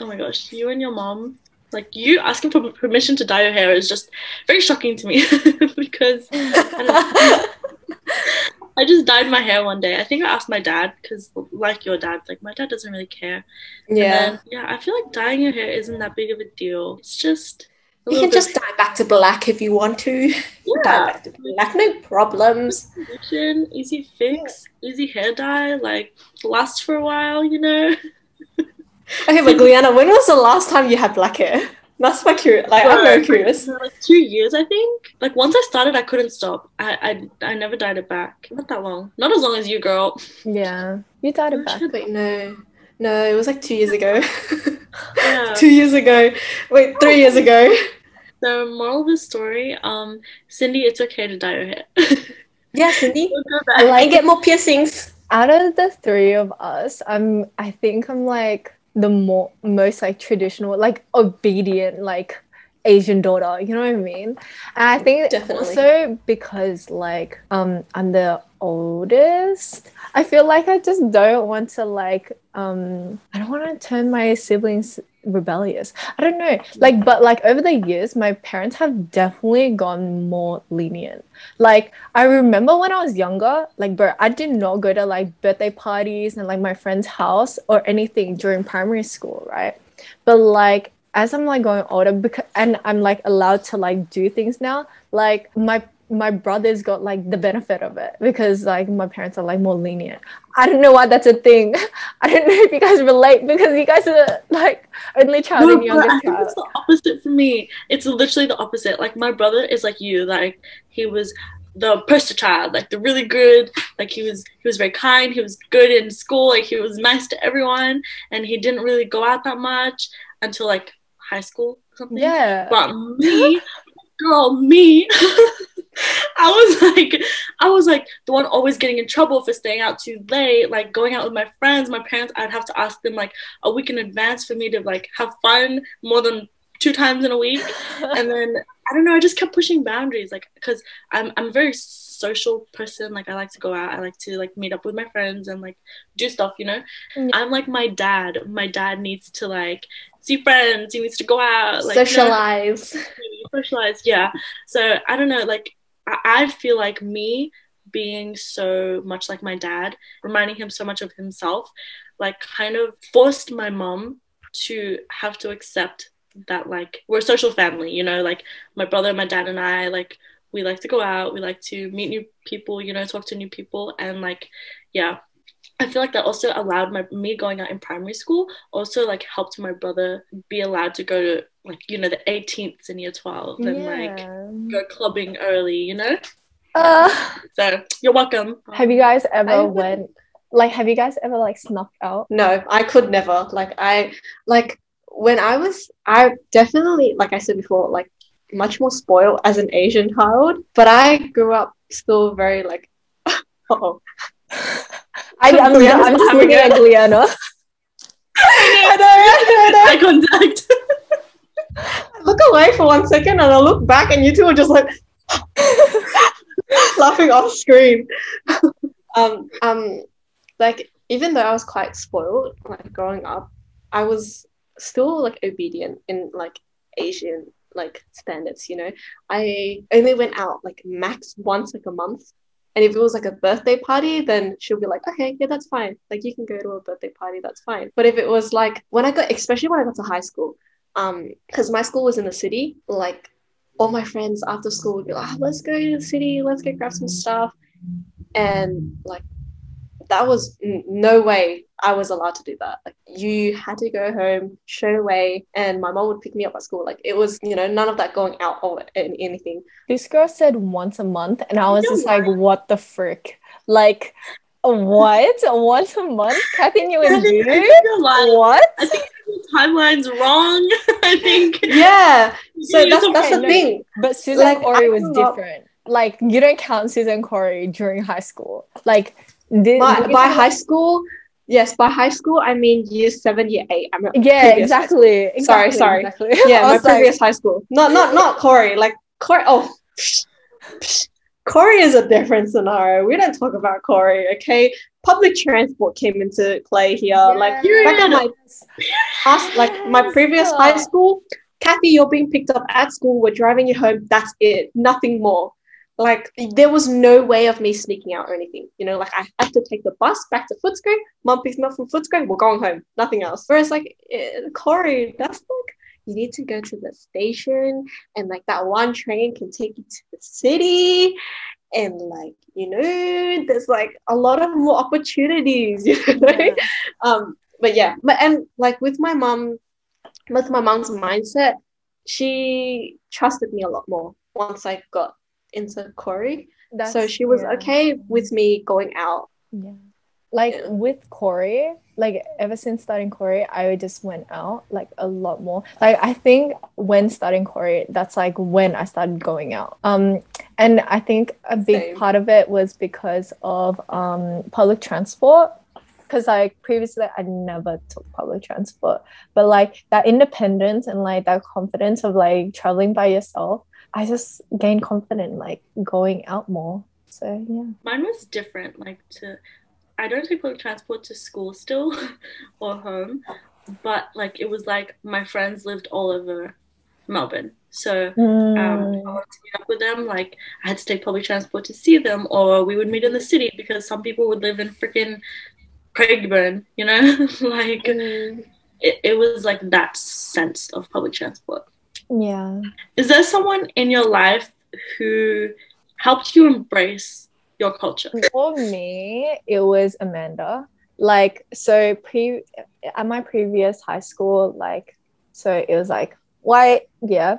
oh my gosh, you and your mom like you asking for permission to dye your hair is just very shocking to me because I I just dyed my hair one day. I think I asked my dad because, like your dad, like my dad doesn't really care. And yeah. then, yeah, I feel like dyeing your hair isn't that big of a deal. It's just You can just dye back to black if you want to. Dye yeah, back to black, no problems. solution, easy fix, easy hair dye, like lasts for a while, you know. Okay, but Gliana, when was the last time you had black hair? That's my curious. Like, I'm very curious. Like two years, I think. Like once I started, I couldn't stop. I I, I never dyed it back. Not that long. Not as long as you, girl. Yeah, you dyed it Oh, back. shit. Wait, no, no, it was like two years ago. Yeah. two years ago. Wait, three years ago. The moral of the story, um, Cindy, it's okay to dye your hair. Yeah, Cindy. Don't go I back. like get more piercings. out of the three of us, I'm I think I'm like the more most like traditional, like obedient, like Asian daughter. You know what I mean? And I think Definitely. also because like um I'm the oldest, I feel like I just don't want to like um I don't want to turn my siblings rebellious. I don't know. Like but like over the years my parents have definitely gone more lenient. Like I remember when I was younger, like bro, I did not go to like birthday parties and like my friend's house or anything during primary school, right? But like as I'm like going older, because and I'm like allowed to like do things now, like my my brothers got like the benefit of it because like my parents are like more lenient. I don't know why that's a thing. I don't know if you guys relate because you guys are like only child No, and youngest I think child. it's the opposite for me. It's literally the opposite. Like my brother is like you. Like he was the poster child, like the really good. Like he was he was very kind. He was good in school. Like he was nice to everyone, and he didn't really go out that much until like high school or something. Yeah. But me, girl, me, I was like, I was like the one always getting in trouble for staying out too late, like going out with my friends. My parents, I'd have to ask them like a week in advance for me to like have fun more than two times in a week. And then I don't know, I just kept pushing boundaries, like because I'm I'm a very social person. Like I like to go out, I like to like meet up with my friends and like do stuff, you know. Yeah. I'm like my dad. My dad needs to like see friends. He needs to go out, like you know, Socialize. socialize yeah so i don't know like I, feel like me being so much like my dad reminding him so much of himself like kind of forced my mom to have to accept that like we're a social family you know? Like my brother my dad and i like we like to go out we like to meet new people you know talk to new people and like yeah. I feel like that also allowed my me going out in primary school also like helped my brother be allowed to go to like you know the 18th in year 12 and like go clubbing early you know Uh, so you're welcome have you guys ever I- went like have you guys ever like snuck out? No, I could never. Like I like when I was I definitely like I said before, like much more spoiled as an Asian child, but I grew up still very like oh I, I'm, Gliana's I'm just laughing looking at at- Gliana. I know, I know, I eye contact know. I look away for one second and I look back and you two are just like laughing off screen. um um like even though I was quite spoiled like growing up, I was still like obedient in like Asian like standards, you know. I only went out like max once like a month. And if it was like a birthday party, then she'll be like, okay, yeah, that's fine. Like you can go to a birthday party, that's fine. But if it was like when I got, especially when I got to high school, um, because my school was in the city, like all my friends after school would be like, oh, let's go to the city, let's go grab some stuff. And like that was n- no way I was allowed to do that. Like you had to go home straight away, and my mom would pick me up at school. Like it was, you know, none of that going out or an- anything. This girl said once a month, and I was know just like, what the frick? Like, what? Once a month? Kathy knew I in think, I June? think you're lying. What? I think timeline's wrong I think Yeah. So Yeah, that's that's the no. thing. But Susan Like, Cory was grew up- different. Like, you don't count Suzanne Cory during high school. Like, did, By, did- by high school, yes, by high school I mean year seven, year eight. I'm yeah, previous high school. exactly. exactly. Sorry, sorry. Exactly. Yeah, my was like, previous high school. Not not not Cory. Like Cory. Oh, psh, psh. Cory is a different scenario. We don't talk about Cory. Okay, public transport came into play here. Like back at my like my previous high school, Kathy, you're being picked up at school. We're driving you home. That's it. Nothing more. Like there was no way of me sneaking out or anything. You know, like I have to take the bus back to Footscray. Mom picks me up from Footscray. We're going home. Nothing else. Whereas like eh, Cory, that's like you need to go to the station and like that one train can take you to the city and like you know there's like a lot of more opportunities you know yeah. um but yeah but and like with my mom with my mom's mindset she trusted me a lot more once i got into Cory so she was yeah. okay with me going out yeah like yeah. with Cory, like ever since starting Cory, I just went out like a lot more. Like I think when starting Cory, that's like when I started going out. Um, and I think a big Same. part of it was because of um public transport. Because like previously, I never took public transport, but like that independence and like that confidence of like traveling by yourself, I just gained confidence like going out more. So yeah, mine was different. Like to I don't take public transport to school still or home, but like it was like my friends lived all over Melbourne. So mm. um, I wanted to meet up with them. Like I had to take public transport to see them, or we would meet in the city because some people would live in freaking Craigieburn, you know? like mm. it, it was like that sense of public transport. Yeah. Is there someone in your life who helped you embrace your culture? For me, it was Amanda. Like, so pre at my previous high school, like, so it was like white, yeah.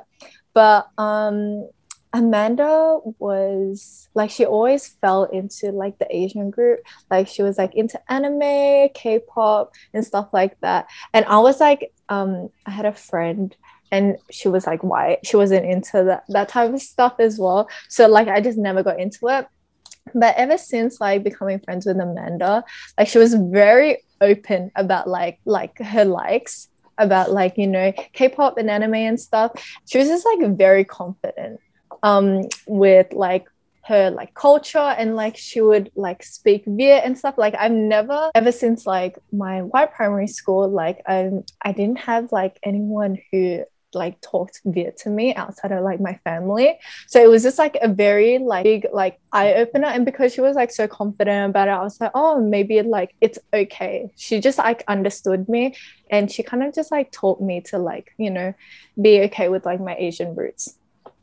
But um Amanda was like she always fell into like the Asian group. Like she was like into anime, K-pop and stuff like that. And I was like, um, I had a friend and she was like white. She wasn't into that that type of stuff as well. So like I just never got into it but ever since like becoming friends with amanda like she was very open about like like her likes about like you know k-pop and anime and stuff. She was just like very confident um with like her like culture and like she would like speak Viet and stuff. Like I've never ever since like my white primary school like I I didn't have like anyone who like talked Viet to me outside of like my family. So it was just like a very like big like eye opener. And because she was like so confident about it, I was like, oh, maybe like it's okay. She just like understood me and she kind of just like taught me to like, you know, be okay with like my Asian roots.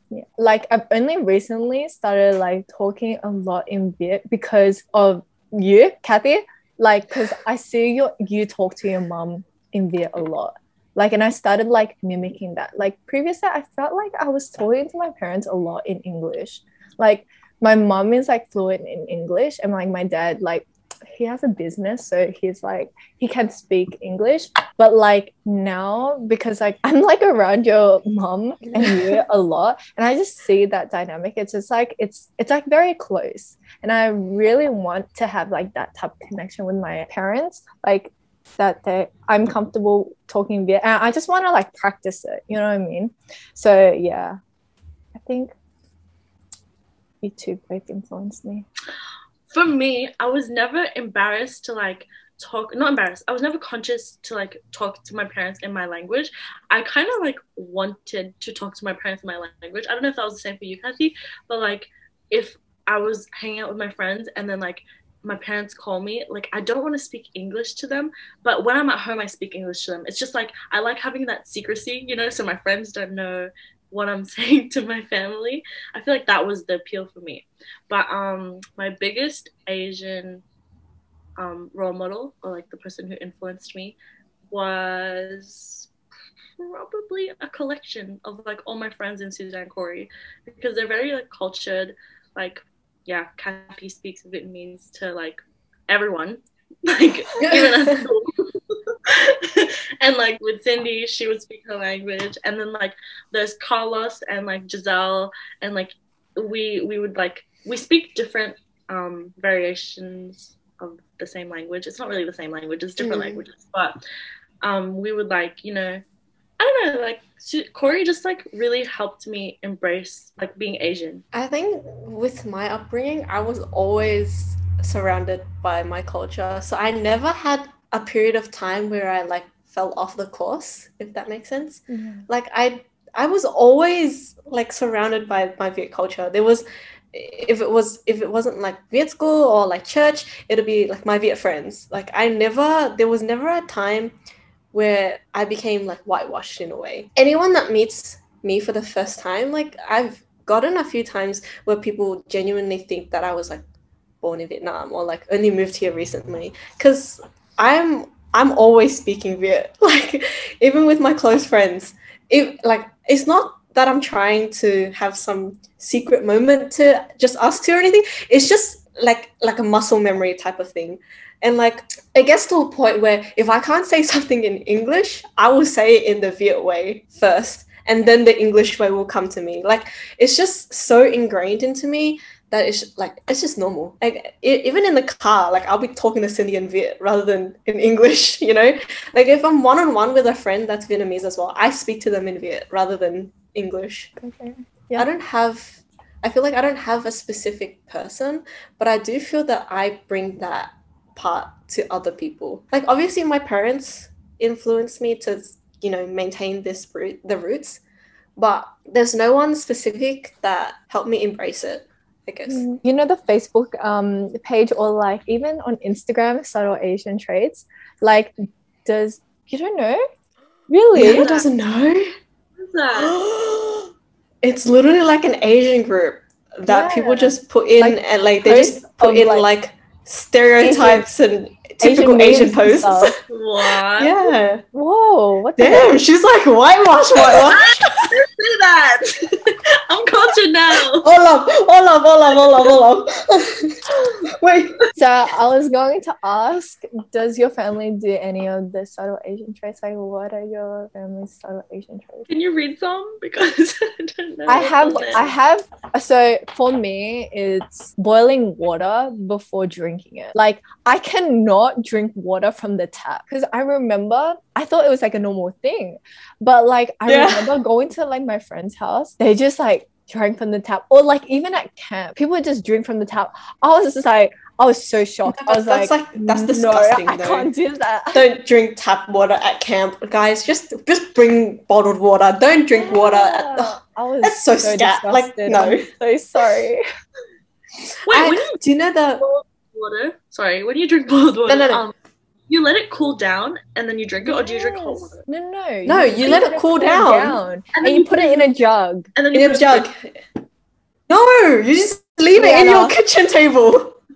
Yeah. Like I've only recently started like talking a lot in Viet because of you, Kathy. Like, because I see you you talk to your mom in Viet a lot like and i started like mimicking that. Like previously i felt like i was talking to my parents a lot in english. Like my mom is like fluent in english and like my dad like he has a business so he's like he can speak english. But like now because like i'm like around your mom and you a lot and i just see that dynamic it's just like it's it's like very close. And i really want to have like that type of connection with my parents. Like that they I'm comfortable talking Viet and I just want to like practice it you know what I mean? So yeah. I think you two both influenced me. For me I was never embarrassed to like talk not embarrassed I was never conscious to like talk to my parents in my language. I kind of like wanted to talk to my parents in my language. I don't know if that was the same for you Kathy but like if I was hanging out with my friends and then like my parents call me like i don't want to speak english to them but when i'm at home i speak english to them. It's just like i like having that secrecy you know so my friends don't know what i'm saying to my family. I feel like that was the appeal for me. But um my biggest asian um, role model or like the person who influenced me was probably a collection of like all my friends in Suzanne Cory because they're very like cultured like yeah, Kathy speaks Vietnamese to like everyone, like even at school. and like with Cindy, she would speak her language, and then like there's Carlos and like Giselle, and like we we would like we speak different um, variations of the same language. It's not really the same language; it's different mm. languages, but um, we would like you know I don't know, like Cory just like really helped me embrace like being Asian. I think with my upbringing, I was always surrounded by my culture. So I never had a period of time where I like fell off the course, if that makes sense. Mm-hmm. Like I I was always like surrounded by my Viet culture. There was if it was if it wasn't like Viet school or like church, it'd be like my Viet friends. Like I never there was never a time where I became like whitewashed in a way. Anyone that meets me for the first time, like I've gotten a few times where people genuinely think that I was like born in Vietnam or like only moved here recently. Cause I'm I'm always speaking Viet. Like even with my close friends. It like it's not that I'm trying to have some secret moment to just us two or anything. It's just like like a muscle memory type of thing. And like it gets to a point where if I can't say something in English, I will say it in the Viet way first. And then the English way will come to me. Like it's just so ingrained into me that it's like it's just normal. Like it, even in the car, like I'll be talking to Cindy in Viet rather than in English. You know, like if I'm one on one with a friend that's Vietnamese as well, I speak to them in Viet rather than English. Okay. Yeah. I don't have. I feel like I don't have a specific person, but I do feel that I bring that part to other people. Like obviously, my parents influenced me to you know maintain this root, the roots, but there's no one specific that helped me embrace it. I guess. You know the Facebook um page or like even on Instagram, subtle Asian traits. Like, does you don't know? Really? Who doesn't know? What's that? it's literally like an Asian group that people just put in Like, and like they just put in like, like, stereotypes and typical memes Asian, and posts. stuff. What? yeah. Whoa! What the Damn, she's like whitewash, whitewash. Do that. I'm cultured now. all up, all up, all up, all up, all up. Wait. So I was going to ask, does your family do any of the subtle Asian traits? Like, what are your family's subtle Asian traits? Can you read some? Because I don't know. I have, I have. So for me, it's boiling water before drinking it. Like I cannot drink water from the tap because I remember I thought it was like a normal thing, but like I Yeah. remember going to like my friend's house, they just like drank from the tap, or like even at camp, people would just drink from the tap. I was just like, I was so shocked. I was that's like, like that's no, disgusting. I though. can't do that. Don't drink tap water at camp, guys. Just just bring bottled water. Don't drink water. At, Yeah, I was that's so scat. Like, no. I'm so sorry. Wait, I- when you do you know the water, sorry, when you drink bottled water, no, no. Um, you let it cool down and then you drink it, or do you drink cold water? No, no. No, you let it cool down. and, then you put it in a jug. and then in you a put it jug? No, you just leave it in Rihanna. your kitchen table.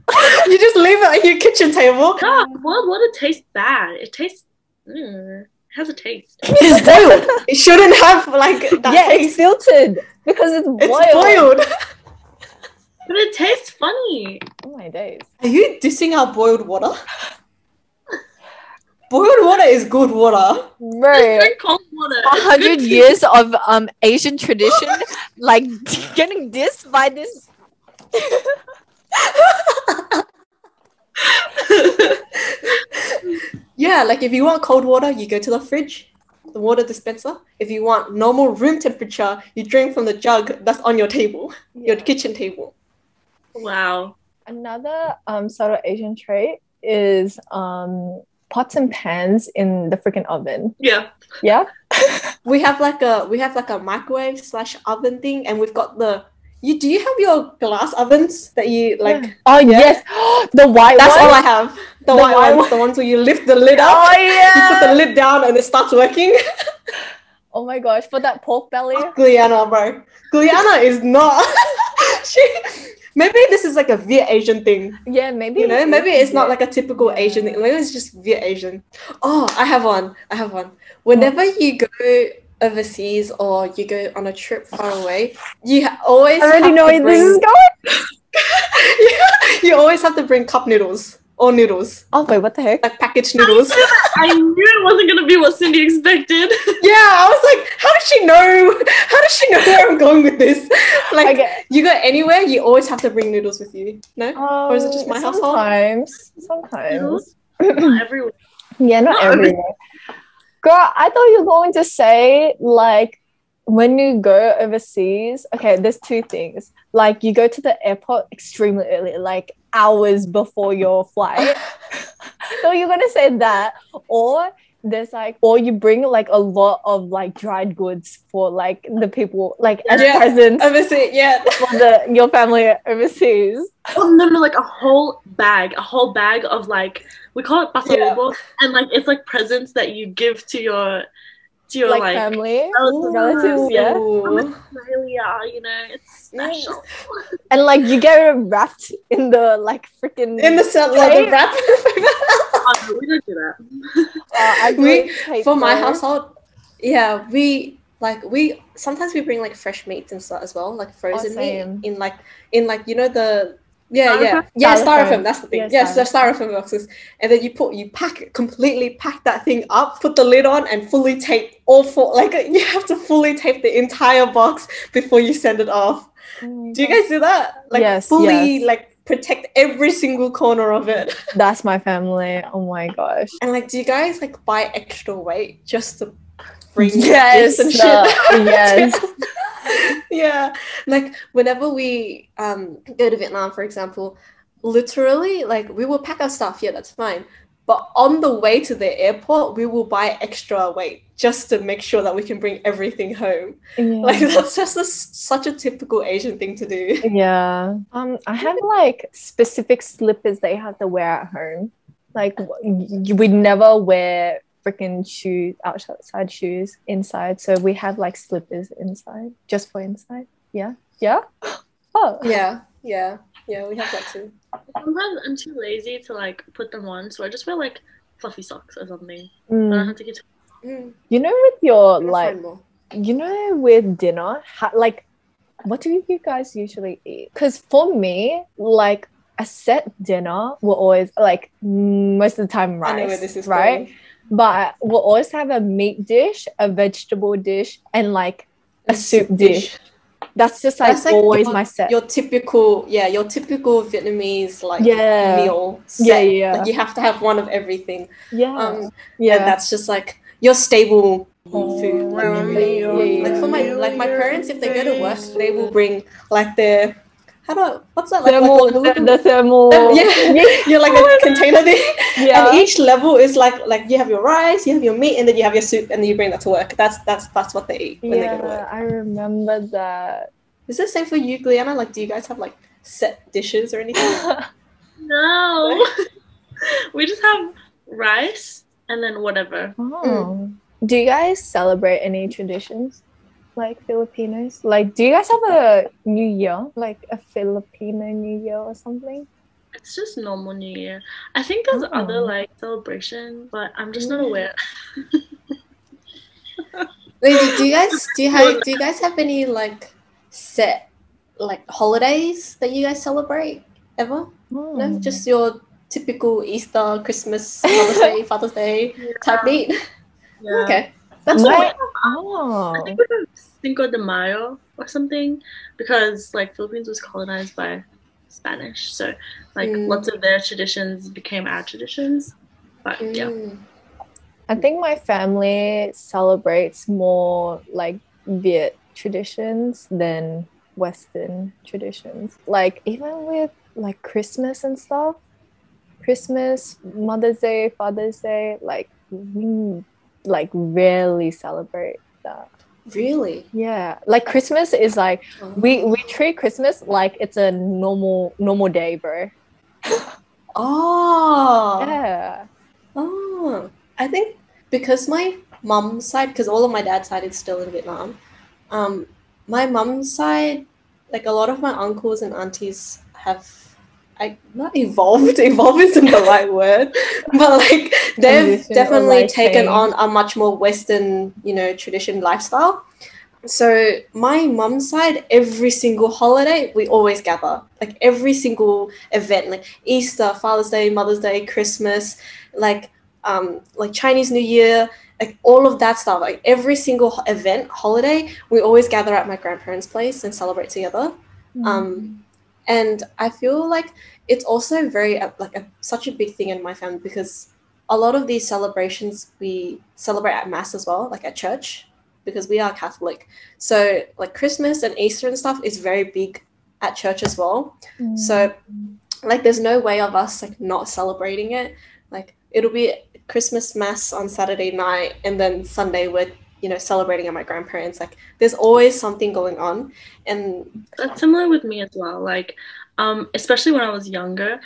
you just leave it on your kitchen table. No, boiled water tastes bad. It tastes. Mm, has a taste. It's boiled. It shouldn't have like that yeah, it's taste. filtered because it's boiled. It's boiled. But it tastes funny. Oh my days. Are you dissing our boiled water? Boiled water is good water. Bro, Just drink cold water. a hundred years of um Asian tradition, like getting this by this. Yeah, like if you want cold water, you go to the fridge, the water dispenser. If you want normal room temperature, you drink from the jug that's on your table, your kitchen table. wow. Another um subtle Asian trait is um pots and pans in the freaking oven. Yeah. Yeah. We have like a we have like a microwave slash oven thing, and we've got the you do you have your glass ovens that you like? Oh Yeah. yes, the white That's all I have. The, The white, white ones, the ones where you lift the lid up, Oh you put the lid down, and it starts working. Oh my gosh, for that pork belly. Gliana, bro. Gliana is not. she. Maybe this is like a Viet Asian thing. Yeah, maybe. You know, maybe it's not like a typical Yeah. Asian thing. Maybe it's just Viet Asian. Oh, I have one. I have one. Whenever you go overseas or you go on a trip far away, you always. I already know where this is bring- going. you always have to bring cup noodles or noodles, Oh wait, what the heck? like packaged noodles. I knew it wasn't gonna be what Cindy expected. yeah, I was like, how does she know? How does she know where I'm going with this? Like, Okay. you go anywhere, you always have to bring noodles with you. No? or is it just my Um, household? Sometimes, sometimes. everywhere. Yeah, not Not everywhere. Girl, I thought you were going to say like when you go overseas. Okay, there's two things. Like you go to the airport extremely early, like hours before your flight. so you're gonna say that, or there's like or you bring like a lot of like dried goods for like the people like as Yeah. presents Overseas, yeah. for the your family overseas. Oh no, no, like a whole bag, a whole bag of like we call it pasalubong, and like it's like presents that you give to your to your Like, like, family. relatives, relatives, yeah. From Australia, you know, it's special. And like you get wrapped in the like freaking In the cell, like the wrap. Oh, no, we don't do that. uh, We- it paper. For my household, yeah, we like we sometimes we bring like fresh meats and stuff as well, like frozen meat in like in like you know the yeah yeah Styrofoam? yeah Styrofoam. styrofoam. That's the thing. Yeah, yes, the styrofoam boxes, and then you put you pack completely pack that thing up, put the lid on, and fully tape all four. Like you have to fully tape the entire box before you send it off. Oh Do you guys do that? Like Yes, fully like protect every single corner of it. That's my family. Oh my gosh. And like, do you guys like buy extra weight just to bring Yes, gifts and the- shit? Uh, yes. yeah. Like whenever we um go to Vietnam, for example, literally like we will pack our stuff. Yeah, that's fine. But on the way to the airport, we will buy extra weight just to make sure that we can bring everything home. Like that's just a, such a typical Asian thing to do. yeah. Um, I have like specific slippers that you have to wear at home. Like w- we never wear freaking shoes outside shoes inside. So we have like slippers inside just for inside. Yeah. Yeah. Oh. Yeah, yeah, yeah. We have that too. Sometimes I'm too lazy to like put them on, so I just wear like fluffy socks or something. I Mm. don't have to get too Mm, You know, with your I'll like more. you know with dinner ha- like what do you guys usually eat because for me like a set dinner will always like most of the time rice I know where this is right going. But we'll always have a meat dish a vegetable dish and like a A soup soup dish, dish. that's just like, That's like always your- my set Your typical, yeah, your typical Vietnamese like Yeah. meal. Yeah, set. yeah. Like, you have to have one of everything. yeah Um, and yeah that's just like your stable Oh, food. Like, yeah, yeah, like for my like my parents, if they go to work, they will bring like their how do I, what's that like, thermal like, like the, the thermal yeah, you're like Oh a container thing. yeah And each level is like like you have your rice, you have your meat, and then you have your soup, and then you bring that to work. That's that's that's what they eat when they go to yeah work. i remember that Is it same for you, Gliana? Like, do you guys have like set dishes or anything? No. we just have rice and then whatever. Oh. Do you guys celebrate any traditions like Filipinos? Like, do you guys have a New Year, like a Filipino New Year or something? It's just normal New Year. I think there's Oh. other like celebrations, but I'm just not Mm. aware. Wait, do, do you guys do you have do you guys have any like set like holidays that you guys celebrate ever? Oh. No, just your typical Easter, Christmas, Mother's Day, Father's Day type meet. Yeah. Okay, that's right. Oh. I think we have Cinco de Mayo or something because like Philippines was colonized by Spanish, so like Mm. lots of their traditions became our traditions. But yeah, Mm. I think my family celebrates more like Viet traditions than Western traditions. Like even with like Christmas and stuff, Christmas, Mother's Day, Father's Day, like we like rarely celebrate that. Really? Yeah, like Christmas is like we we treat Christmas like it's a normal normal day, bro. Oh. Yeah. Oh, I think because my mom's side, because all of my dad's side is still in Vietnam. Um, my mom's side, like a lot of my uncles and aunties have, I not evolved. Evolve isn't the right word, but like they've definitely taken change. on a much more Western, you know, tradition lifestyle. So my mum's side, every single holiday, we always gather. Like every single event, like Easter, Father's Day, Mother's Day, Christmas, like um, like Chinese New Year, like all of that stuff. Like every single event, holiday, we always gather at my grandparents' place and celebrate together. Um, and I feel like it's also very uh, like a, such a big thing in my family because a lot of these celebrations we celebrate at mass as well, like at church, because we are Catholic. So like Christmas and Easter and stuff is very big at church as well. Mm. So like there's no way of us like not celebrating it. Like it'll be Christmas mass on Saturday night, and then Sunday we're you know celebrating at my grandparents. Like there's always something going on, and that's similar with me as well. Like, um, especially when I was younger,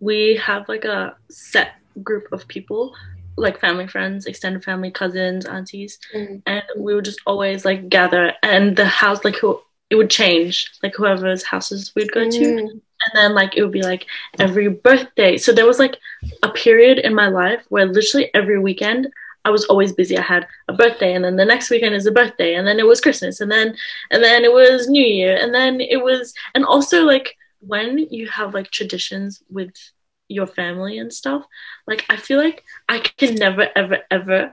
we have like a set group of people like family friends extended family cousins aunties mm. and we would just always like gather and the house like who it would change like whoever's houses we'd go to Mm. and then like it would be like every birthday so there was like a period in my life where literally every weekend i was always busy i had a birthday and then the next weekend is a birthday and then it was christmas and then and then it was new year and then it was and also like when you have like traditions with your family and stuff like i feel like i can never ever ever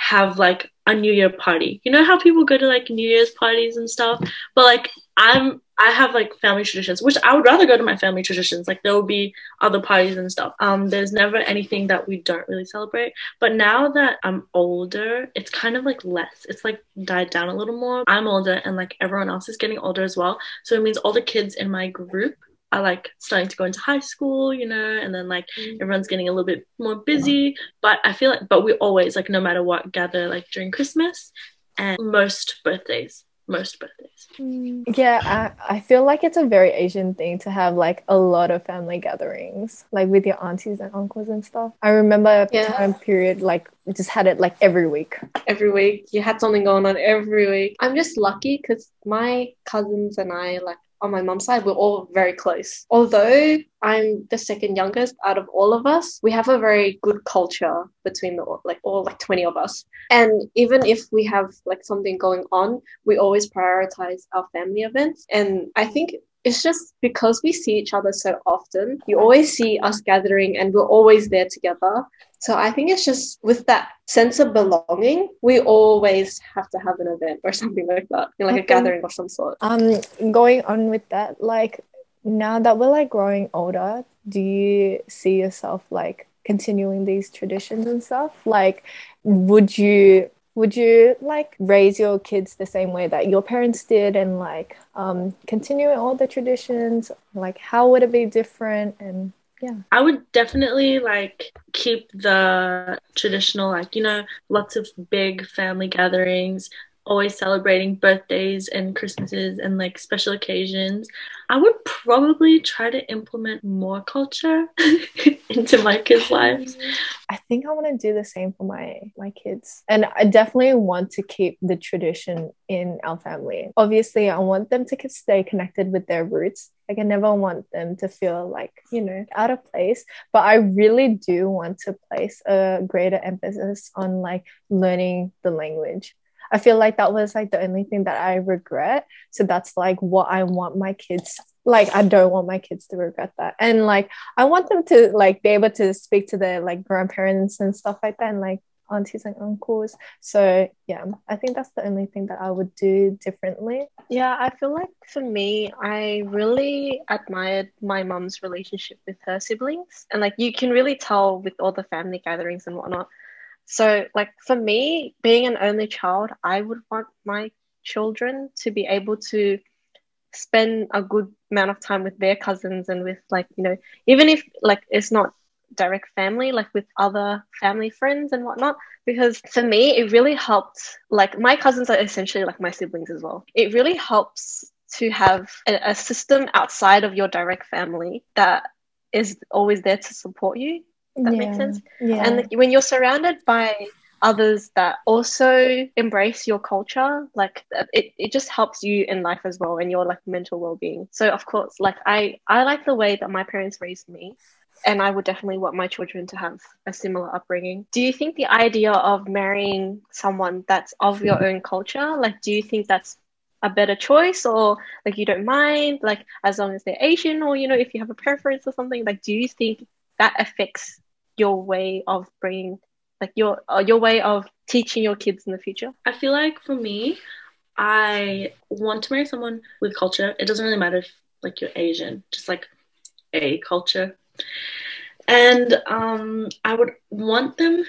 have like a new year party. You know how people go to like new year's parties and stuff? But like i'm i have like family traditions which i would rather go to my family traditions. Like there will be other parties and stuff. Um there's never anything that we don't really celebrate. But now that i'm older it's kind of like less. It's like died down a little more. I'm older and like everyone else is getting older as well. So it means all the kids in my group are like starting to go into high school, you know, and then like mm. everyone's getting a little bit more busy. But I feel like, but we always like no matter what gather like during Christmas and most birthdays, most birthdays. Mm. Yeah, I, I feel like it's a very Asian thing to have like a lot of family gatherings, like with your aunties and uncles and stuff. I remember a Yeah. time period like we just had it like every week. every week. You had something going on every week. I'm just lucky because my cousins and I, like on my mom's side, we're all very close. Although I'm the second youngest out of all of us, we have a very good culture between the like all like 20 of us. And even if we have like something going on, we always prioritize our family events. And I think it's just because we see each other so often, you always see us gathering and we're always there together. So I think it's just with that sense of belonging, we always have to have an event or something like that, you know, like a gathering of some sort. Um, going on with that, like now that we're like growing older, do you see yourself like continuing these traditions and stuff? Like, would you would you like raise your kids the same way that your parents did and like um continuing all the traditions? Like, how would it be different? And yeah, I would definitely like keep the traditional, like, you know, lots of big family gatherings, always celebrating birthdays and Christmases and like special occasions. I would probably try to implement more culture into my kids' lives. I think I want to do the same for my my kids. And I definitely want to keep the tradition in our family. Obviously, I want them to stay connected with their roots. Like I never want them to feel like, you know, out of place, but I really do want to place a greater emphasis on like learning the language. I feel like that was like the only thing that I regret. So that's like what I want my kids like I don't want my kids to regret that. And like I want them to like be able to speak to their like grandparents and stuff like that and like aunties and uncles. So yeah, I think that's the only thing that I would do differently. Yeah, I feel like for me, I really admired my mum's relationship with her siblings. And like you can really tell with all the family gatherings and whatnot. So, like for me, being an only child, I would want my children to be able to spend a good amount of time with their cousins and with like, you know, even if like it's not direct family, like with other family friends and whatnot. Because for me, it really helped. Like my cousins are essentially like my siblings as well. It really helps to have a, a system outside of your direct family that is always there to support you. That makes sense. Yeah. And when you're surrounded by others that also embrace your culture, like uh, it, it just helps you in life as well and your like mental well-being. So of course, like I I like the way that my parents raised me and I would definitely want my children to have a similar upbringing. Do you think the idea of marrying someone that's of your own culture, like do you think that's a better choice or like you don't mind like as long as they're Asian or you know if you have a preference or something like do you think that affects your way of bringing like your uh, your way of teaching your kids in the future I feel like for me, I want to marry someone with culture. It doesn't really matter if like you're Asian, just like a culture. And um, I would want them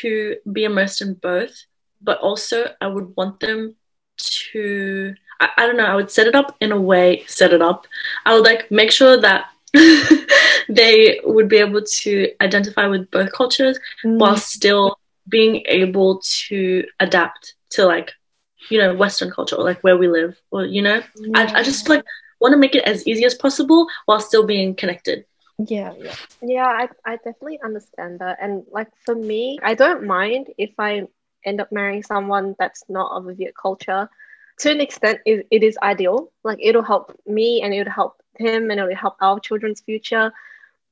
to be immersed in both, but also I would want them to I, I don't know, I would set it up in a way, set it up. I would like make sure that they would be able to identify with both cultures mm. while still being able to adapt to like you know western culture or like where we live or you know yeah. I, I just like want to make it as easy as possible while still being connected yeah yeah yeah I, I definitely understand that and like for me i don't mind if i end up marrying someone that's not of a viet culture to an extent it, it is ideal. Like it'll help me and it'll help him and it'll help our children's future.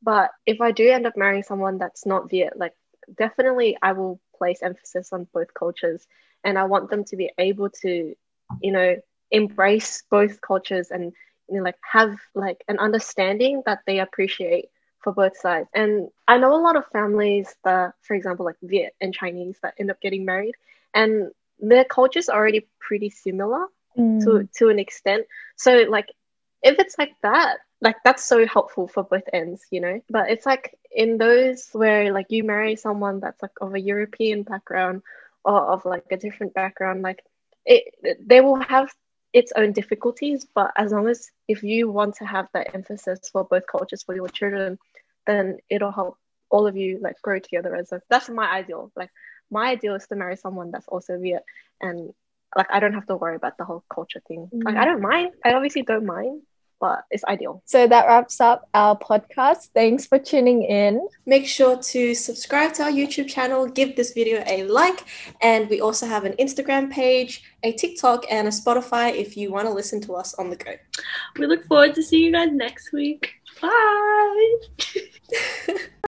But if i do end up marrying someone that's not viet like definitely i will place emphasis on both cultures. And i want them to be able to you know embrace both cultures and you know, like have like an understanding that they appreciate for both sides. And i know a lot of families that for example like viet and chinese that end up getting married. And their cultures are already pretty similar mm. to to an extent. So like if it's like that like that's so helpful for both ends you know? But it's like in those where like you marry someone that's like of a european background or of like a different background like it they will have its own difficulties. But as long as if you want to have that emphasis for both cultures for your children then it'll help all of you like grow together as a that's my ideal. Like my ideal is to marry someone that's also Viet and like I don't have to worry about the whole culture thing. Mm. Like I don't mind. I obviously don't mind, but it's ideal. So that wraps up our podcast. Thanks for tuning in. Make sure to subscribe to our YouTube channel, give this video a like, and we also have an Instagram page, a TikTok, and a Spotify if you want to listen to us on the go. We look forward to seeing you guys next week. Bye.